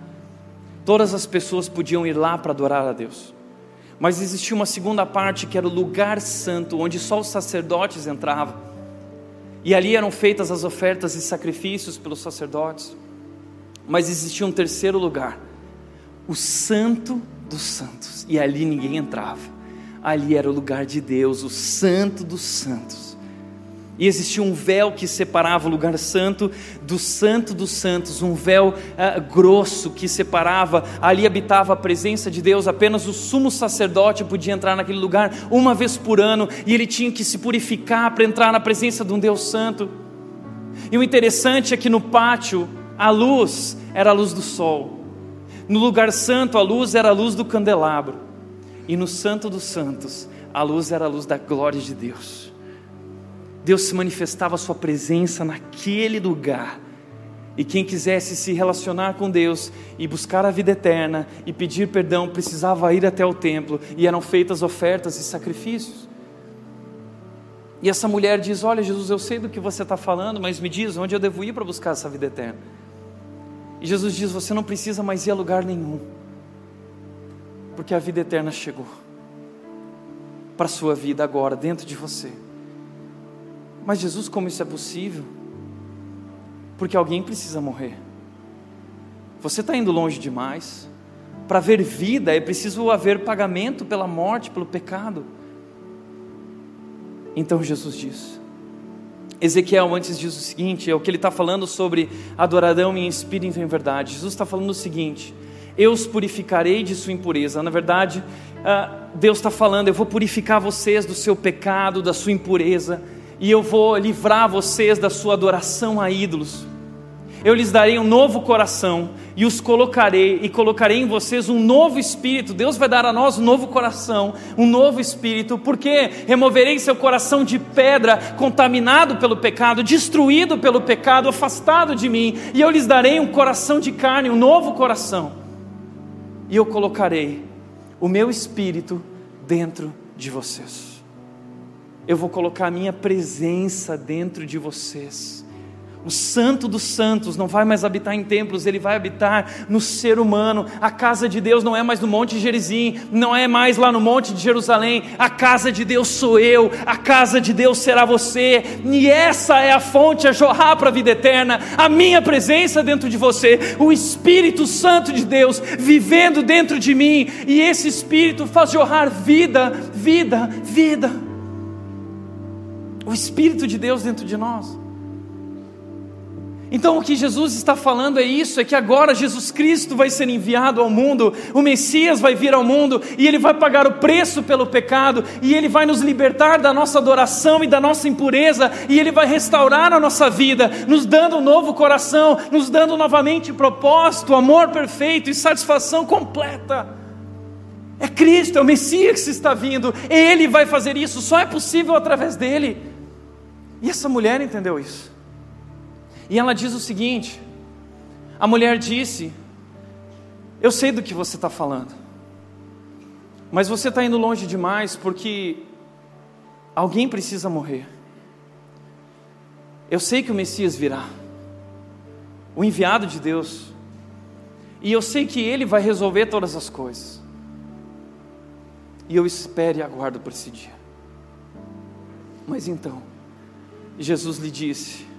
Todas as pessoas podiam ir lá para adorar a Deus. Mas existia uma segunda parte que era o lugar santo, onde só os sacerdotes entravam. E ali eram feitas as ofertas e sacrifícios pelos sacerdotes. Mas existia um terceiro lugar, o Santo dos Santos, e ali ninguém entrava ali era o lugar de Deus, o Santo dos Santos. E existia um véu que separava o lugar santo do Santo dos Santos, um véu ah, grosso que separava, ali habitava a presença de Deus, apenas o sumo sacerdote podia entrar naquele lugar uma vez por ano, e ele tinha que se purificar para entrar na presença de um Deus Santo. E o interessante é que no pátio, a luz era a luz do sol, no lugar santo, a luz era a luz do candelabro. E no Santo dos Santos, a luz era a luz da glória de Deus. Deus se manifestava a sua presença naquele lugar. E quem quisesse se relacionar com Deus e buscar a vida eterna e pedir perdão, precisava ir até o templo e eram feitas ofertas e sacrifícios. E essa mulher diz: Olha, Jesus, eu sei do que você está falando, mas me diz onde eu devo ir para buscar essa vida eterna. E Jesus diz: Você não precisa mais ir a lugar nenhum porque a vida eterna chegou para a sua vida agora, dentro de você. Mas Jesus, como isso é possível? Porque alguém precisa morrer. Você está indo longe demais. Para haver vida é preciso haver pagamento pela morte, pelo pecado. Então Jesus diz. Ezequiel antes diz o seguinte: é o que ele está falando sobre adoradão em espírito e em verdade. Jesus está falando o seguinte: eu os purificarei de sua impureza. Na verdade, ah, Deus está falando: eu vou purificar vocês do seu pecado, da sua impureza. e eu vou livrar vocês da sua adoração a ídolos. Eu lhes darei um novo coração e os colocarei e colocarei em vocês um novo espírito. Deus vai dar a nós um novo coração, um novo espírito, porque removerei seu coração de pedra, contaminado pelo pecado, destruído pelo pecado, afastado de mim, e eu lhes darei um coração de carne, um novo coração. E eu colocarei o meu espírito dentro de vocês eu vou colocar a minha presença dentro de vocês. O Santo dos Santos não vai mais habitar em templos, ele vai habitar no ser humano. A casa de Deus não é mais no Monte Gerizim, não é mais lá no Monte de Jerusalém. A casa de Deus sou eu, a casa de Deus será você, e essa é a fonte a jorrar para a vida eterna. A minha presença dentro de você, o Espírito Santo de Deus vivendo dentro de mim, e esse Espírito faz jorrar vida, vida, vida o Espírito de Deus dentro de nós. Então o que Jesus está falando é isso: é que agora Jesus Cristo vai ser enviado ao mundo, o Messias vai vir ao mundo e ele vai pagar o preço pelo pecado, e ele vai nos libertar da nossa adoração e da nossa impureza, e ele vai restaurar a nossa vida, nos dando um novo coração, nos dando novamente propósito, amor perfeito e satisfação completa. É Cristo, é o Messias que está vindo, ele vai fazer isso, só é possível através dele. E essa mulher entendeu isso. E ela diz o seguinte: a mulher disse: Eu sei do que você está falando, mas você está indo longe demais porque alguém precisa morrer. Eu sei que o Messias virá, o enviado de Deus, e eu sei que ele vai resolver todas as coisas. E eu espero e aguardo por esse dia. Mas então, Jesus lhe disse,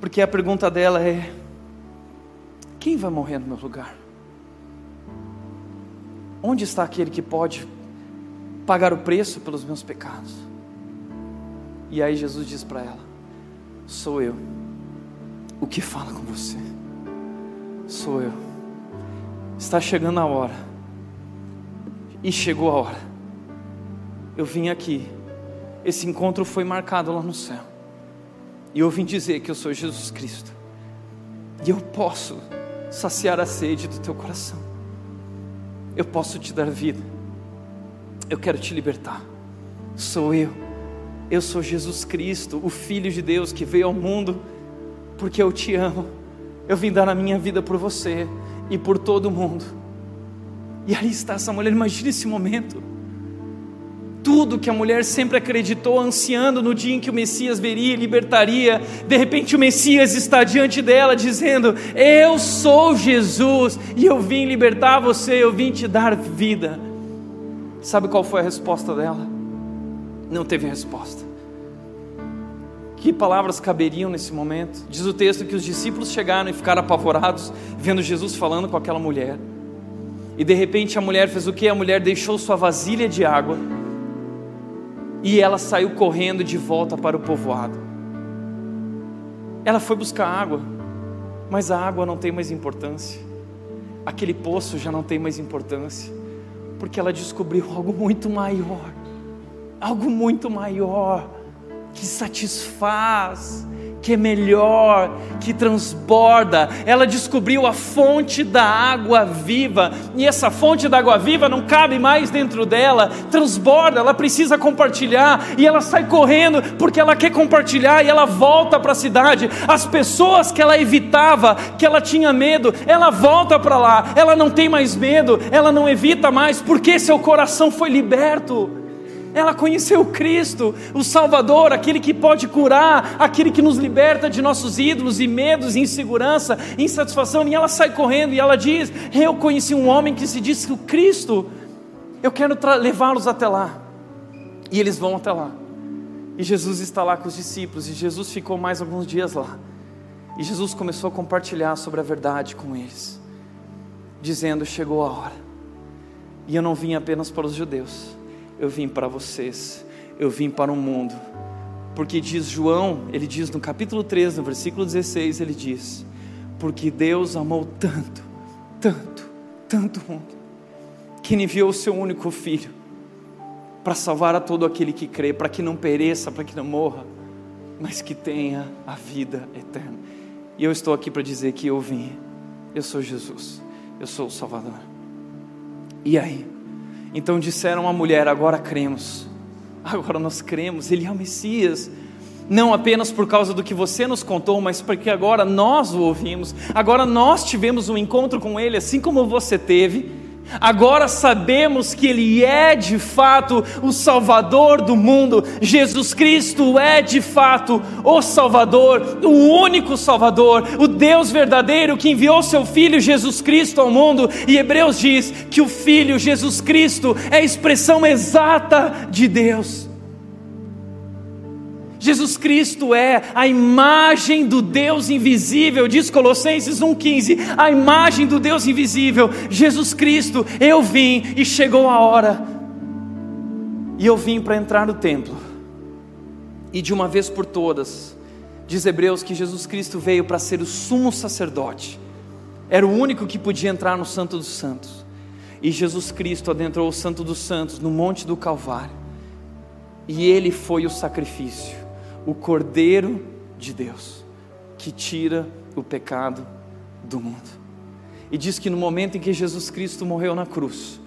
porque a pergunta dela é: quem vai morrer no meu lugar? Onde está aquele que pode pagar o preço pelos meus pecados? E aí Jesus diz para ela: Sou eu, o que fala com você, sou eu. Está chegando a hora, e chegou a hora. Eu vim aqui esse encontro foi marcado lá no céu. E eu vim dizer que eu sou Jesus Cristo. E eu posso saciar a sede do teu coração. Eu posso te dar vida. Eu quero te libertar. Sou eu. Eu sou Jesus Cristo, o Filho de Deus que veio ao mundo porque eu te amo. Eu vim dar a minha vida por você e por todo mundo. E aí está essa mulher, imagine esse momento tudo que a mulher sempre acreditou, ansiando no dia em que o Messias veria e libertaria, de repente o Messias está diante dela dizendo: Eu sou Jesus e eu vim libertar você, eu vim te dar vida. Sabe qual foi a resposta dela? Não teve resposta. Que palavras caberiam nesse momento? Diz o texto que os discípulos chegaram e ficaram apavorados, vendo Jesus falando com aquela mulher. E de repente a mulher fez o que? A mulher deixou sua vasilha de água e ela saiu correndo de volta para o povoado. Ela foi buscar água, mas a água não tem mais importância. Aquele poço já não tem mais importância, porque ela descobriu algo muito maior, algo muito maior que satisfaz, que é melhor, que transborda. Ela descobriu a fonte da água viva, e essa fonte da água viva não cabe mais dentro dela, transborda, ela precisa compartilhar, e ela sai correndo porque ela quer compartilhar, e ela volta para a cidade. As pessoas que ela evitava, que ela tinha medo, ela volta para lá, ela não tem mais medo, ela não evita mais, porque seu coração foi liberto. Ela conheceu Cristo, o Salvador, aquele que pode curar, aquele que nos liberta de nossos ídolos e medos, insegurança, insatisfação. E ela sai correndo e ela diz: Eu conheci um homem que se disse o Cristo, eu quero levá-los até lá. E eles vão até lá. E Jesus está lá com os discípulos, e Jesus ficou mais alguns dias lá. E Jesus começou a compartilhar sobre a verdade com eles, dizendo: Chegou a hora. E eu não vim apenas para os judeus eu vim para vocês, eu vim para o mundo. Porque diz João, ele diz no capítulo 3, no versículo 16, ele diz: Porque Deus amou tanto, tanto, tanto o mundo, que enviou o seu único filho, para salvar a todo aquele que crê, para que não pereça, para que não morra, mas que tenha a vida eterna. E eu estou aqui para dizer que eu vim, eu sou Jesus, eu sou o Salvador. E aí? Então disseram à mulher: agora cremos, agora nós cremos, Ele é o Messias. Não apenas por causa do que você nos contou, mas porque agora nós o ouvimos, agora nós tivemos um encontro com Ele, assim como você teve. Agora sabemos que Ele é de fato o Salvador do mundo, Jesus Cristo é de fato o Salvador, o único Salvador, o Deus verdadeiro que enviou seu Filho Jesus Cristo ao mundo, e Hebreus diz que o Filho Jesus Cristo é a expressão exata de Deus. Jesus Cristo é a imagem do Deus invisível, diz Colossenses 1,15, a imagem do Deus invisível, Jesus Cristo, eu vim e chegou a hora, e eu vim para entrar no templo, e de uma vez por todas, diz Hebreus que Jesus Cristo veio para ser o sumo sacerdote, era o único que podia entrar no Santo dos Santos, e Jesus Cristo adentrou o Santo dos Santos no Monte do Calvário, e ele foi o sacrifício o Cordeiro de Deus, que tira o pecado do mundo. E diz que no momento em que Jesus Cristo morreu na cruz,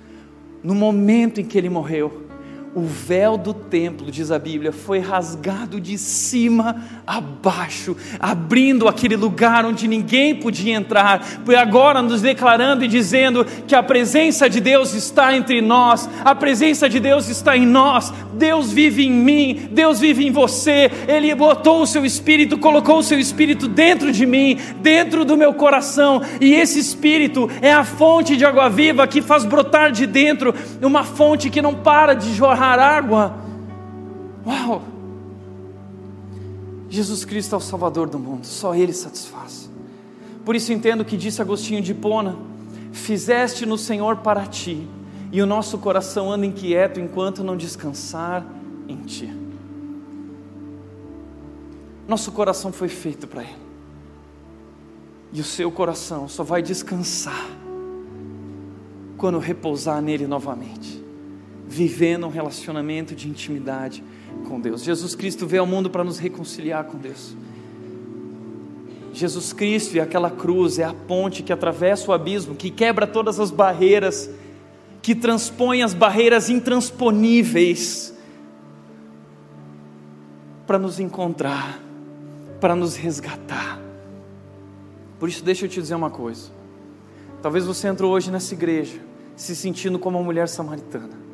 no momento em que ele morreu, o véu do templo, diz a Bíblia, foi rasgado de cima a baixo, abrindo aquele lugar onde ninguém podia entrar, foi agora nos declarando e dizendo que a presença de Deus está entre nós, a presença de Deus está em nós, Deus vive em mim, Deus vive em você, Ele botou o seu espírito, colocou o seu espírito dentro de mim, dentro do meu coração, e esse espírito é a fonte de água viva que faz brotar de dentro uma fonte que não para de jorrar jorrar água. Uau! Jesus Cristo é o Salvador do mundo, só Ele satisfaz. Por isso entendo que disse Agostinho de Hipona: Fizeste no Senhor para ti, e o nosso coração anda inquieto enquanto não descansar em ti. Nosso coração foi feito para Ele, e o seu coração só vai descansar quando repousar nele novamente vivendo um relacionamento de intimidade com Deus. Jesus Cristo veio ao mundo para nos reconciliar com Deus. Jesus Cristo e aquela cruz é a ponte que atravessa o abismo, que quebra todas as barreiras, que transpõe as barreiras intransponíveis para nos encontrar, para nos resgatar. Por isso, deixa eu te dizer uma coisa. Talvez você entrou hoje nessa igreja se sentindo como uma mulher samaritana.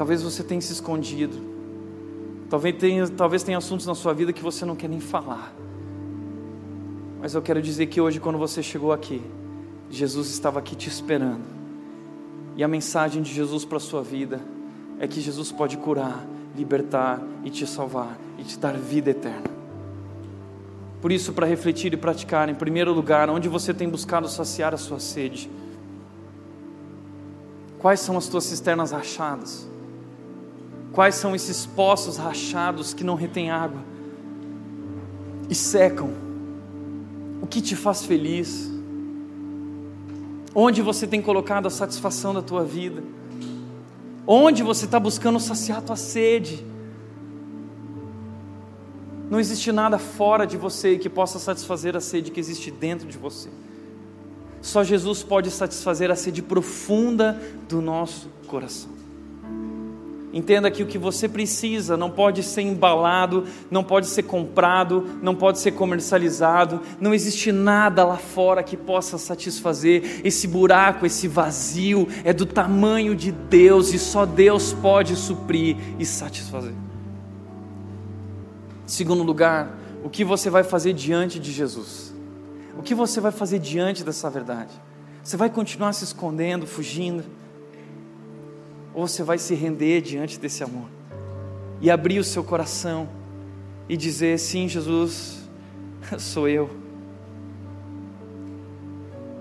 Talvez você tenha se escondido. Talvez tenha, talvez tenha assuntos na sua vida que você não quer nem falar. Mas eu quero dizer que hoje, quando você chegou aqui, Jesus estava aqui te esperando. E a mensagem de Jesus para a sua vida é que Jesus pode curar, libertar e te salvar e te dar vida eterna. Por isso, para refletir e praticar, em primeiro lugar, onde você tem buscado saciar a sua sede? Quais são as tuas cisternas rachadas? Quais são esses poços rachados que não retêm água e secam? O que te faz feliz? Onde você tem colocado a satisfação da tua vida? Onde você está buscando saciar a tua sede? Não existe nada fora de você que possa satisfazer a sede que existe dentro de você. Só Jesus pode satisfazer a sede profunda do nosso coração. Entenda que o que você precisa não pode ser embalado, não pode ser comprado, não pode ser comercializado, não existe nada lá fora que possa satisfazer. Esse buraco, esse vazio é do tamanho de Deus e só Deus pode suprir e satisfazer. Segundo lugar, o que você vai fazer diante de Jesus? O que você vai fazer diante dessa verdade? Você vai continuar se escondendo, fugindo? Ou você vai se render diante desse amor e abrir o seu coração e dizer: Sim, Jesus, sou eu.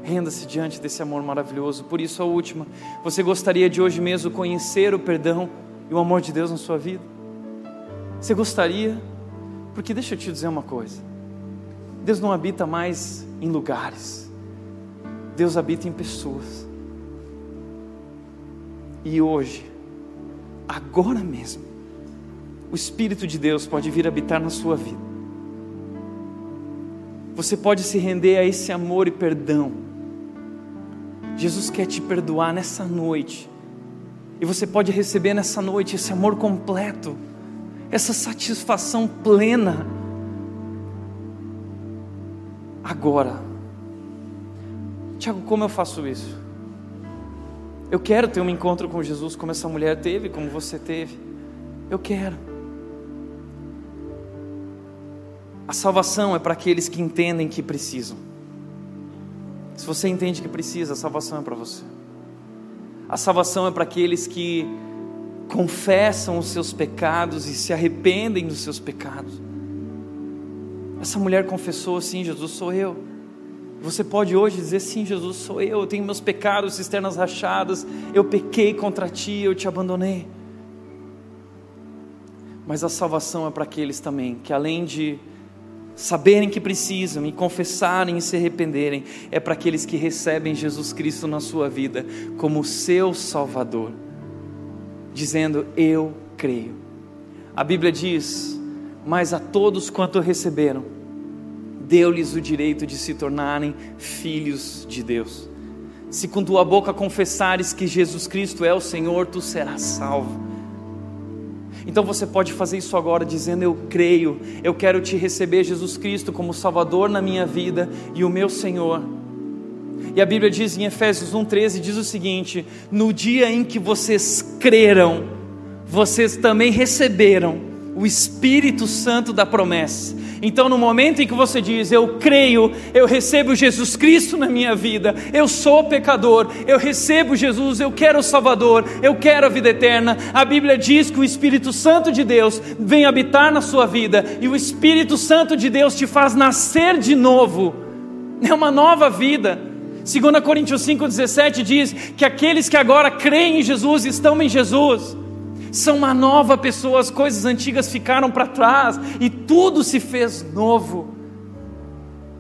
Renda-se diante desse amor maravilhoso. Por isso, a última: você gostaria de hoje mesmo conhecer o perdão e o amor de Deus na sua vida? Você gostaria? Porque deixa eu te dizer uma coisa: Deus não habita mais em lugares, Deus habita em pessoas. E hoje, agora mesmo, o Espírito de Deus pode vir habitar na sua vida. Você pode se render a esse amor e perdão. Jesus quer te perdoar nessa noite. E você pode receber nessa noite esse amor completo, essa satisfação plena. Agora, Tiago, como eu faço isso? Eu quero ter um encontro com Jesus como essa mulher teve, como você teve. Eu quero. A salvação é para aqueles que entendem que precisam. Se você entende que precisa, a salvação é para você. A salvação é para aqueles que confessam os seus pecados e se arrependem dos seus pecados. Essa mulher confessou assim: Jesus sou eu. Você pode hoje dizer: Sim, Jesus, sou eu, eu tenho meus pecados, cisternas rachadas, eu pequei contra ti, eu te abandonei. Mas a salvação é para aqueles também que, além de saberem que precisam e confessarem e se arrependerem, é para aqueles que recebem Jesus Cristo na sua vida como seu Salvador, dizendo: Eu creio. A Bíblia diz: Mas a todos quanto receberam, deu-lhes o direito de se tornarem filhos de Deus. Se com tua boca confessares que Jesus Cristo é o Senhor, tu serás salvo. Então você pode fazer isso agora, dizendo: Eu creio, eu quero te receber, Jesus Cristo, como Salvador na minha vida e o meu Senhor. E a Bíblia diz em Efésios 1,13: diz o seguinte: No dia em que vocês creram, vocês também receberam o Espírito Santo da promessa. Então, no momento em que você diz, eu creio, eu recebo Jesus Cristo na minha vida, eu sou pecador, eu recebo Jesus, eu quero o Salvador, eu quero a vida eterna, a Bíblia diz que o Espírito Santo de Deus vem habitar na sua vida, e o Espírito Santo de Deus te faz nascer de novo, é uma nova vida. 2 Coríntios 5,17 diz que aqueles que agora creem em Jesus estão em Jesus são uma nova pessoa, as coisas antigas ficaram para trás e tudo se fez novo.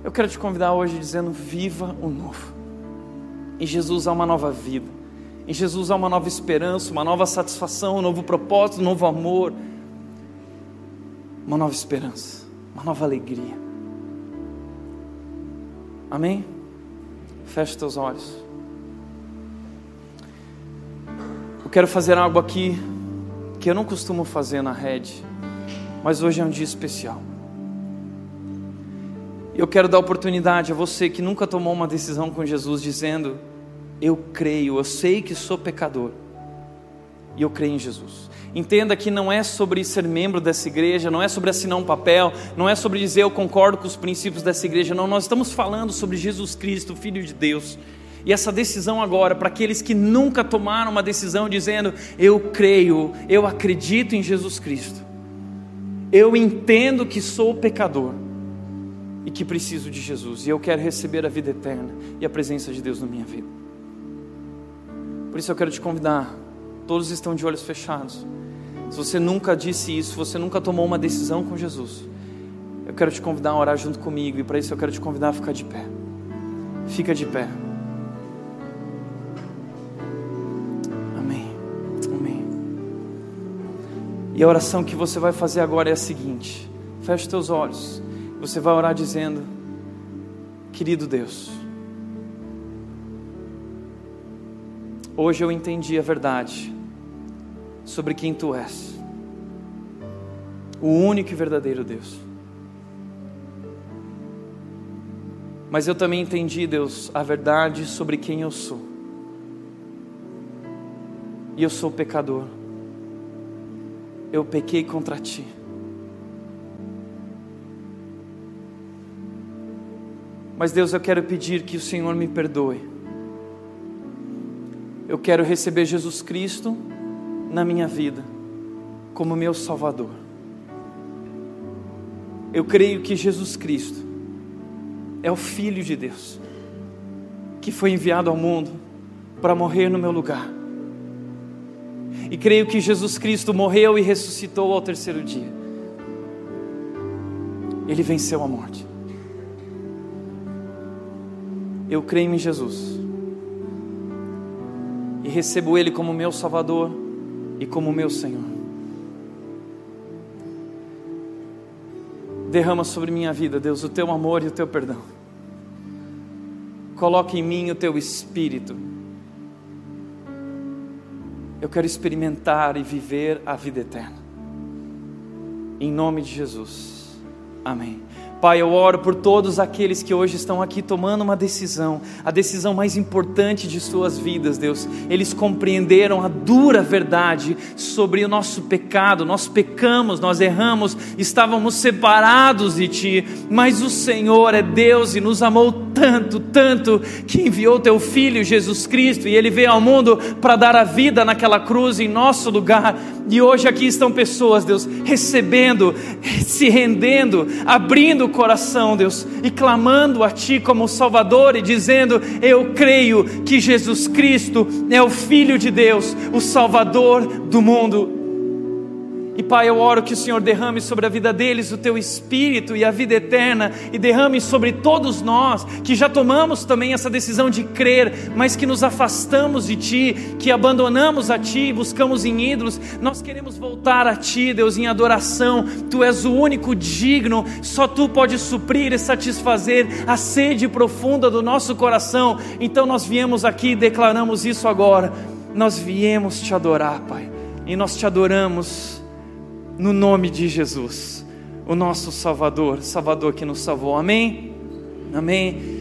Eu quero te convidar hoje dizendo: viva o novo. Em Jesus há uma nova vida, em Jesus há uma nova esperança, uma nova satisfação, um novo propósito, um novo amor, uma nova esperança, uma nova alegria. Amém? Feche teus olhos. Eu quero fazer algo aqui que eu não costumo fazer na rede, mas hoje é um dia especial. Eu quero dar oportunidade a você que nunca tomou uma decisão com Jesus, dizendo: Eu creio, eu sei que sou pecador, e eu creio em Jesus. Entenda que não é sobre ser membro dessa igreja, não é sobre assinar um papel, não é sobre dizer eu concordo com os princípios dessa igreja, não. Nós estamos falando sobre Jesus Cristo, Filho de Deus, e essa decisão agora, para aqueles que nunca tomaram uma decisão dizendo: Eu creio, eu acredito em Jesus Cristo, eu entendo que sou pecador e que preciso de Jesus, e eu quero receber a vida eterna e a presença de Deus na minha vida. Por isso eu quero te convidar, todos estão de olhos fechados. Se você nunca disse isso, você nunca tomou uma decisão com Jesus, eu quero te convidar a orar junto comigo, e para isso eu quero te convidar a ficar de pé. Fica de pé. E a oração que você vai fazer agora é a seguinte: feche teus olhos. Você vai orar dizendo: Querido Deus, hoje eu entendi a verdade sobre quem tu és, o único e verdadeiro Deus. Mas eu também entendi, Deus, a verdade sobre quem eu sou. E eu sou pecador eu pequei contra ti. Mas Deus, eu quero pedir que o Senhor me perdoe. Eu quero receber Jesus Cristo na minha vida como meu Salvador. Eu creio que Jesus Cristo é o Filho de Deus, que foi enviado ao mundo para morrer no meu lugar e creio que Jesus Cristo morreu e ressuscitou ao terceiro dia. Ele venceu a morte. Eu creio em Jesus e recebo Ele como meu Salvador e como meu Senhor. Derrama sobre minha vida, Deus, o teu amor e o teu perdão. Coloque em mim o teu espírito. Eu quero experimentar e viver a vida eterna. Em nome de Jesus. Amém. Pai, eu oro por todos aqueles que hoje estão aqui tomando uma decisão, a decisão mais importante de suas vidas, Deus. Eles compreenderam a dura verdade sobre o nosso pecado. Nós pecamos, nós erramos, estávamos separados de Ti, mas o Senhor é Deus e nos amou tanto, tanto, que enviou Teu Filho Jesus Cristo e Ele veio ao mundo para dar a vida naquela cruz em nosso lugar. E hoje aqui estão pessoas, Deus, recebendo, se rendendo, abrindo coração, Deus, e clamando a Ti como Salvador e dizendo: Eu creio que Jesus Cristo é o Filho de Deus, o Salvador do mundo. E Pai, eu oro que o Senhor derrame sobre a vida deles o teu espírito e a vida eterna, e derrame sobre todos nós que já tomamos também essa decisão de crer, mas que nos afastamos de Ti, que abandonamos a Ti, buscamos em ídolos. Nós queremos voltar a Ti, Deus, em adoração. Tu és o único digno, só Tu podes suprir e satisfazer a sede profunda do nosso coração. Então nós viemos aqui e declaramos isso agora. Nós viemos te adorar, Pai, e nós te adoramos no nome de Jesus, o nosso Salvador, Salvador que nos salvou. Amém? Amém.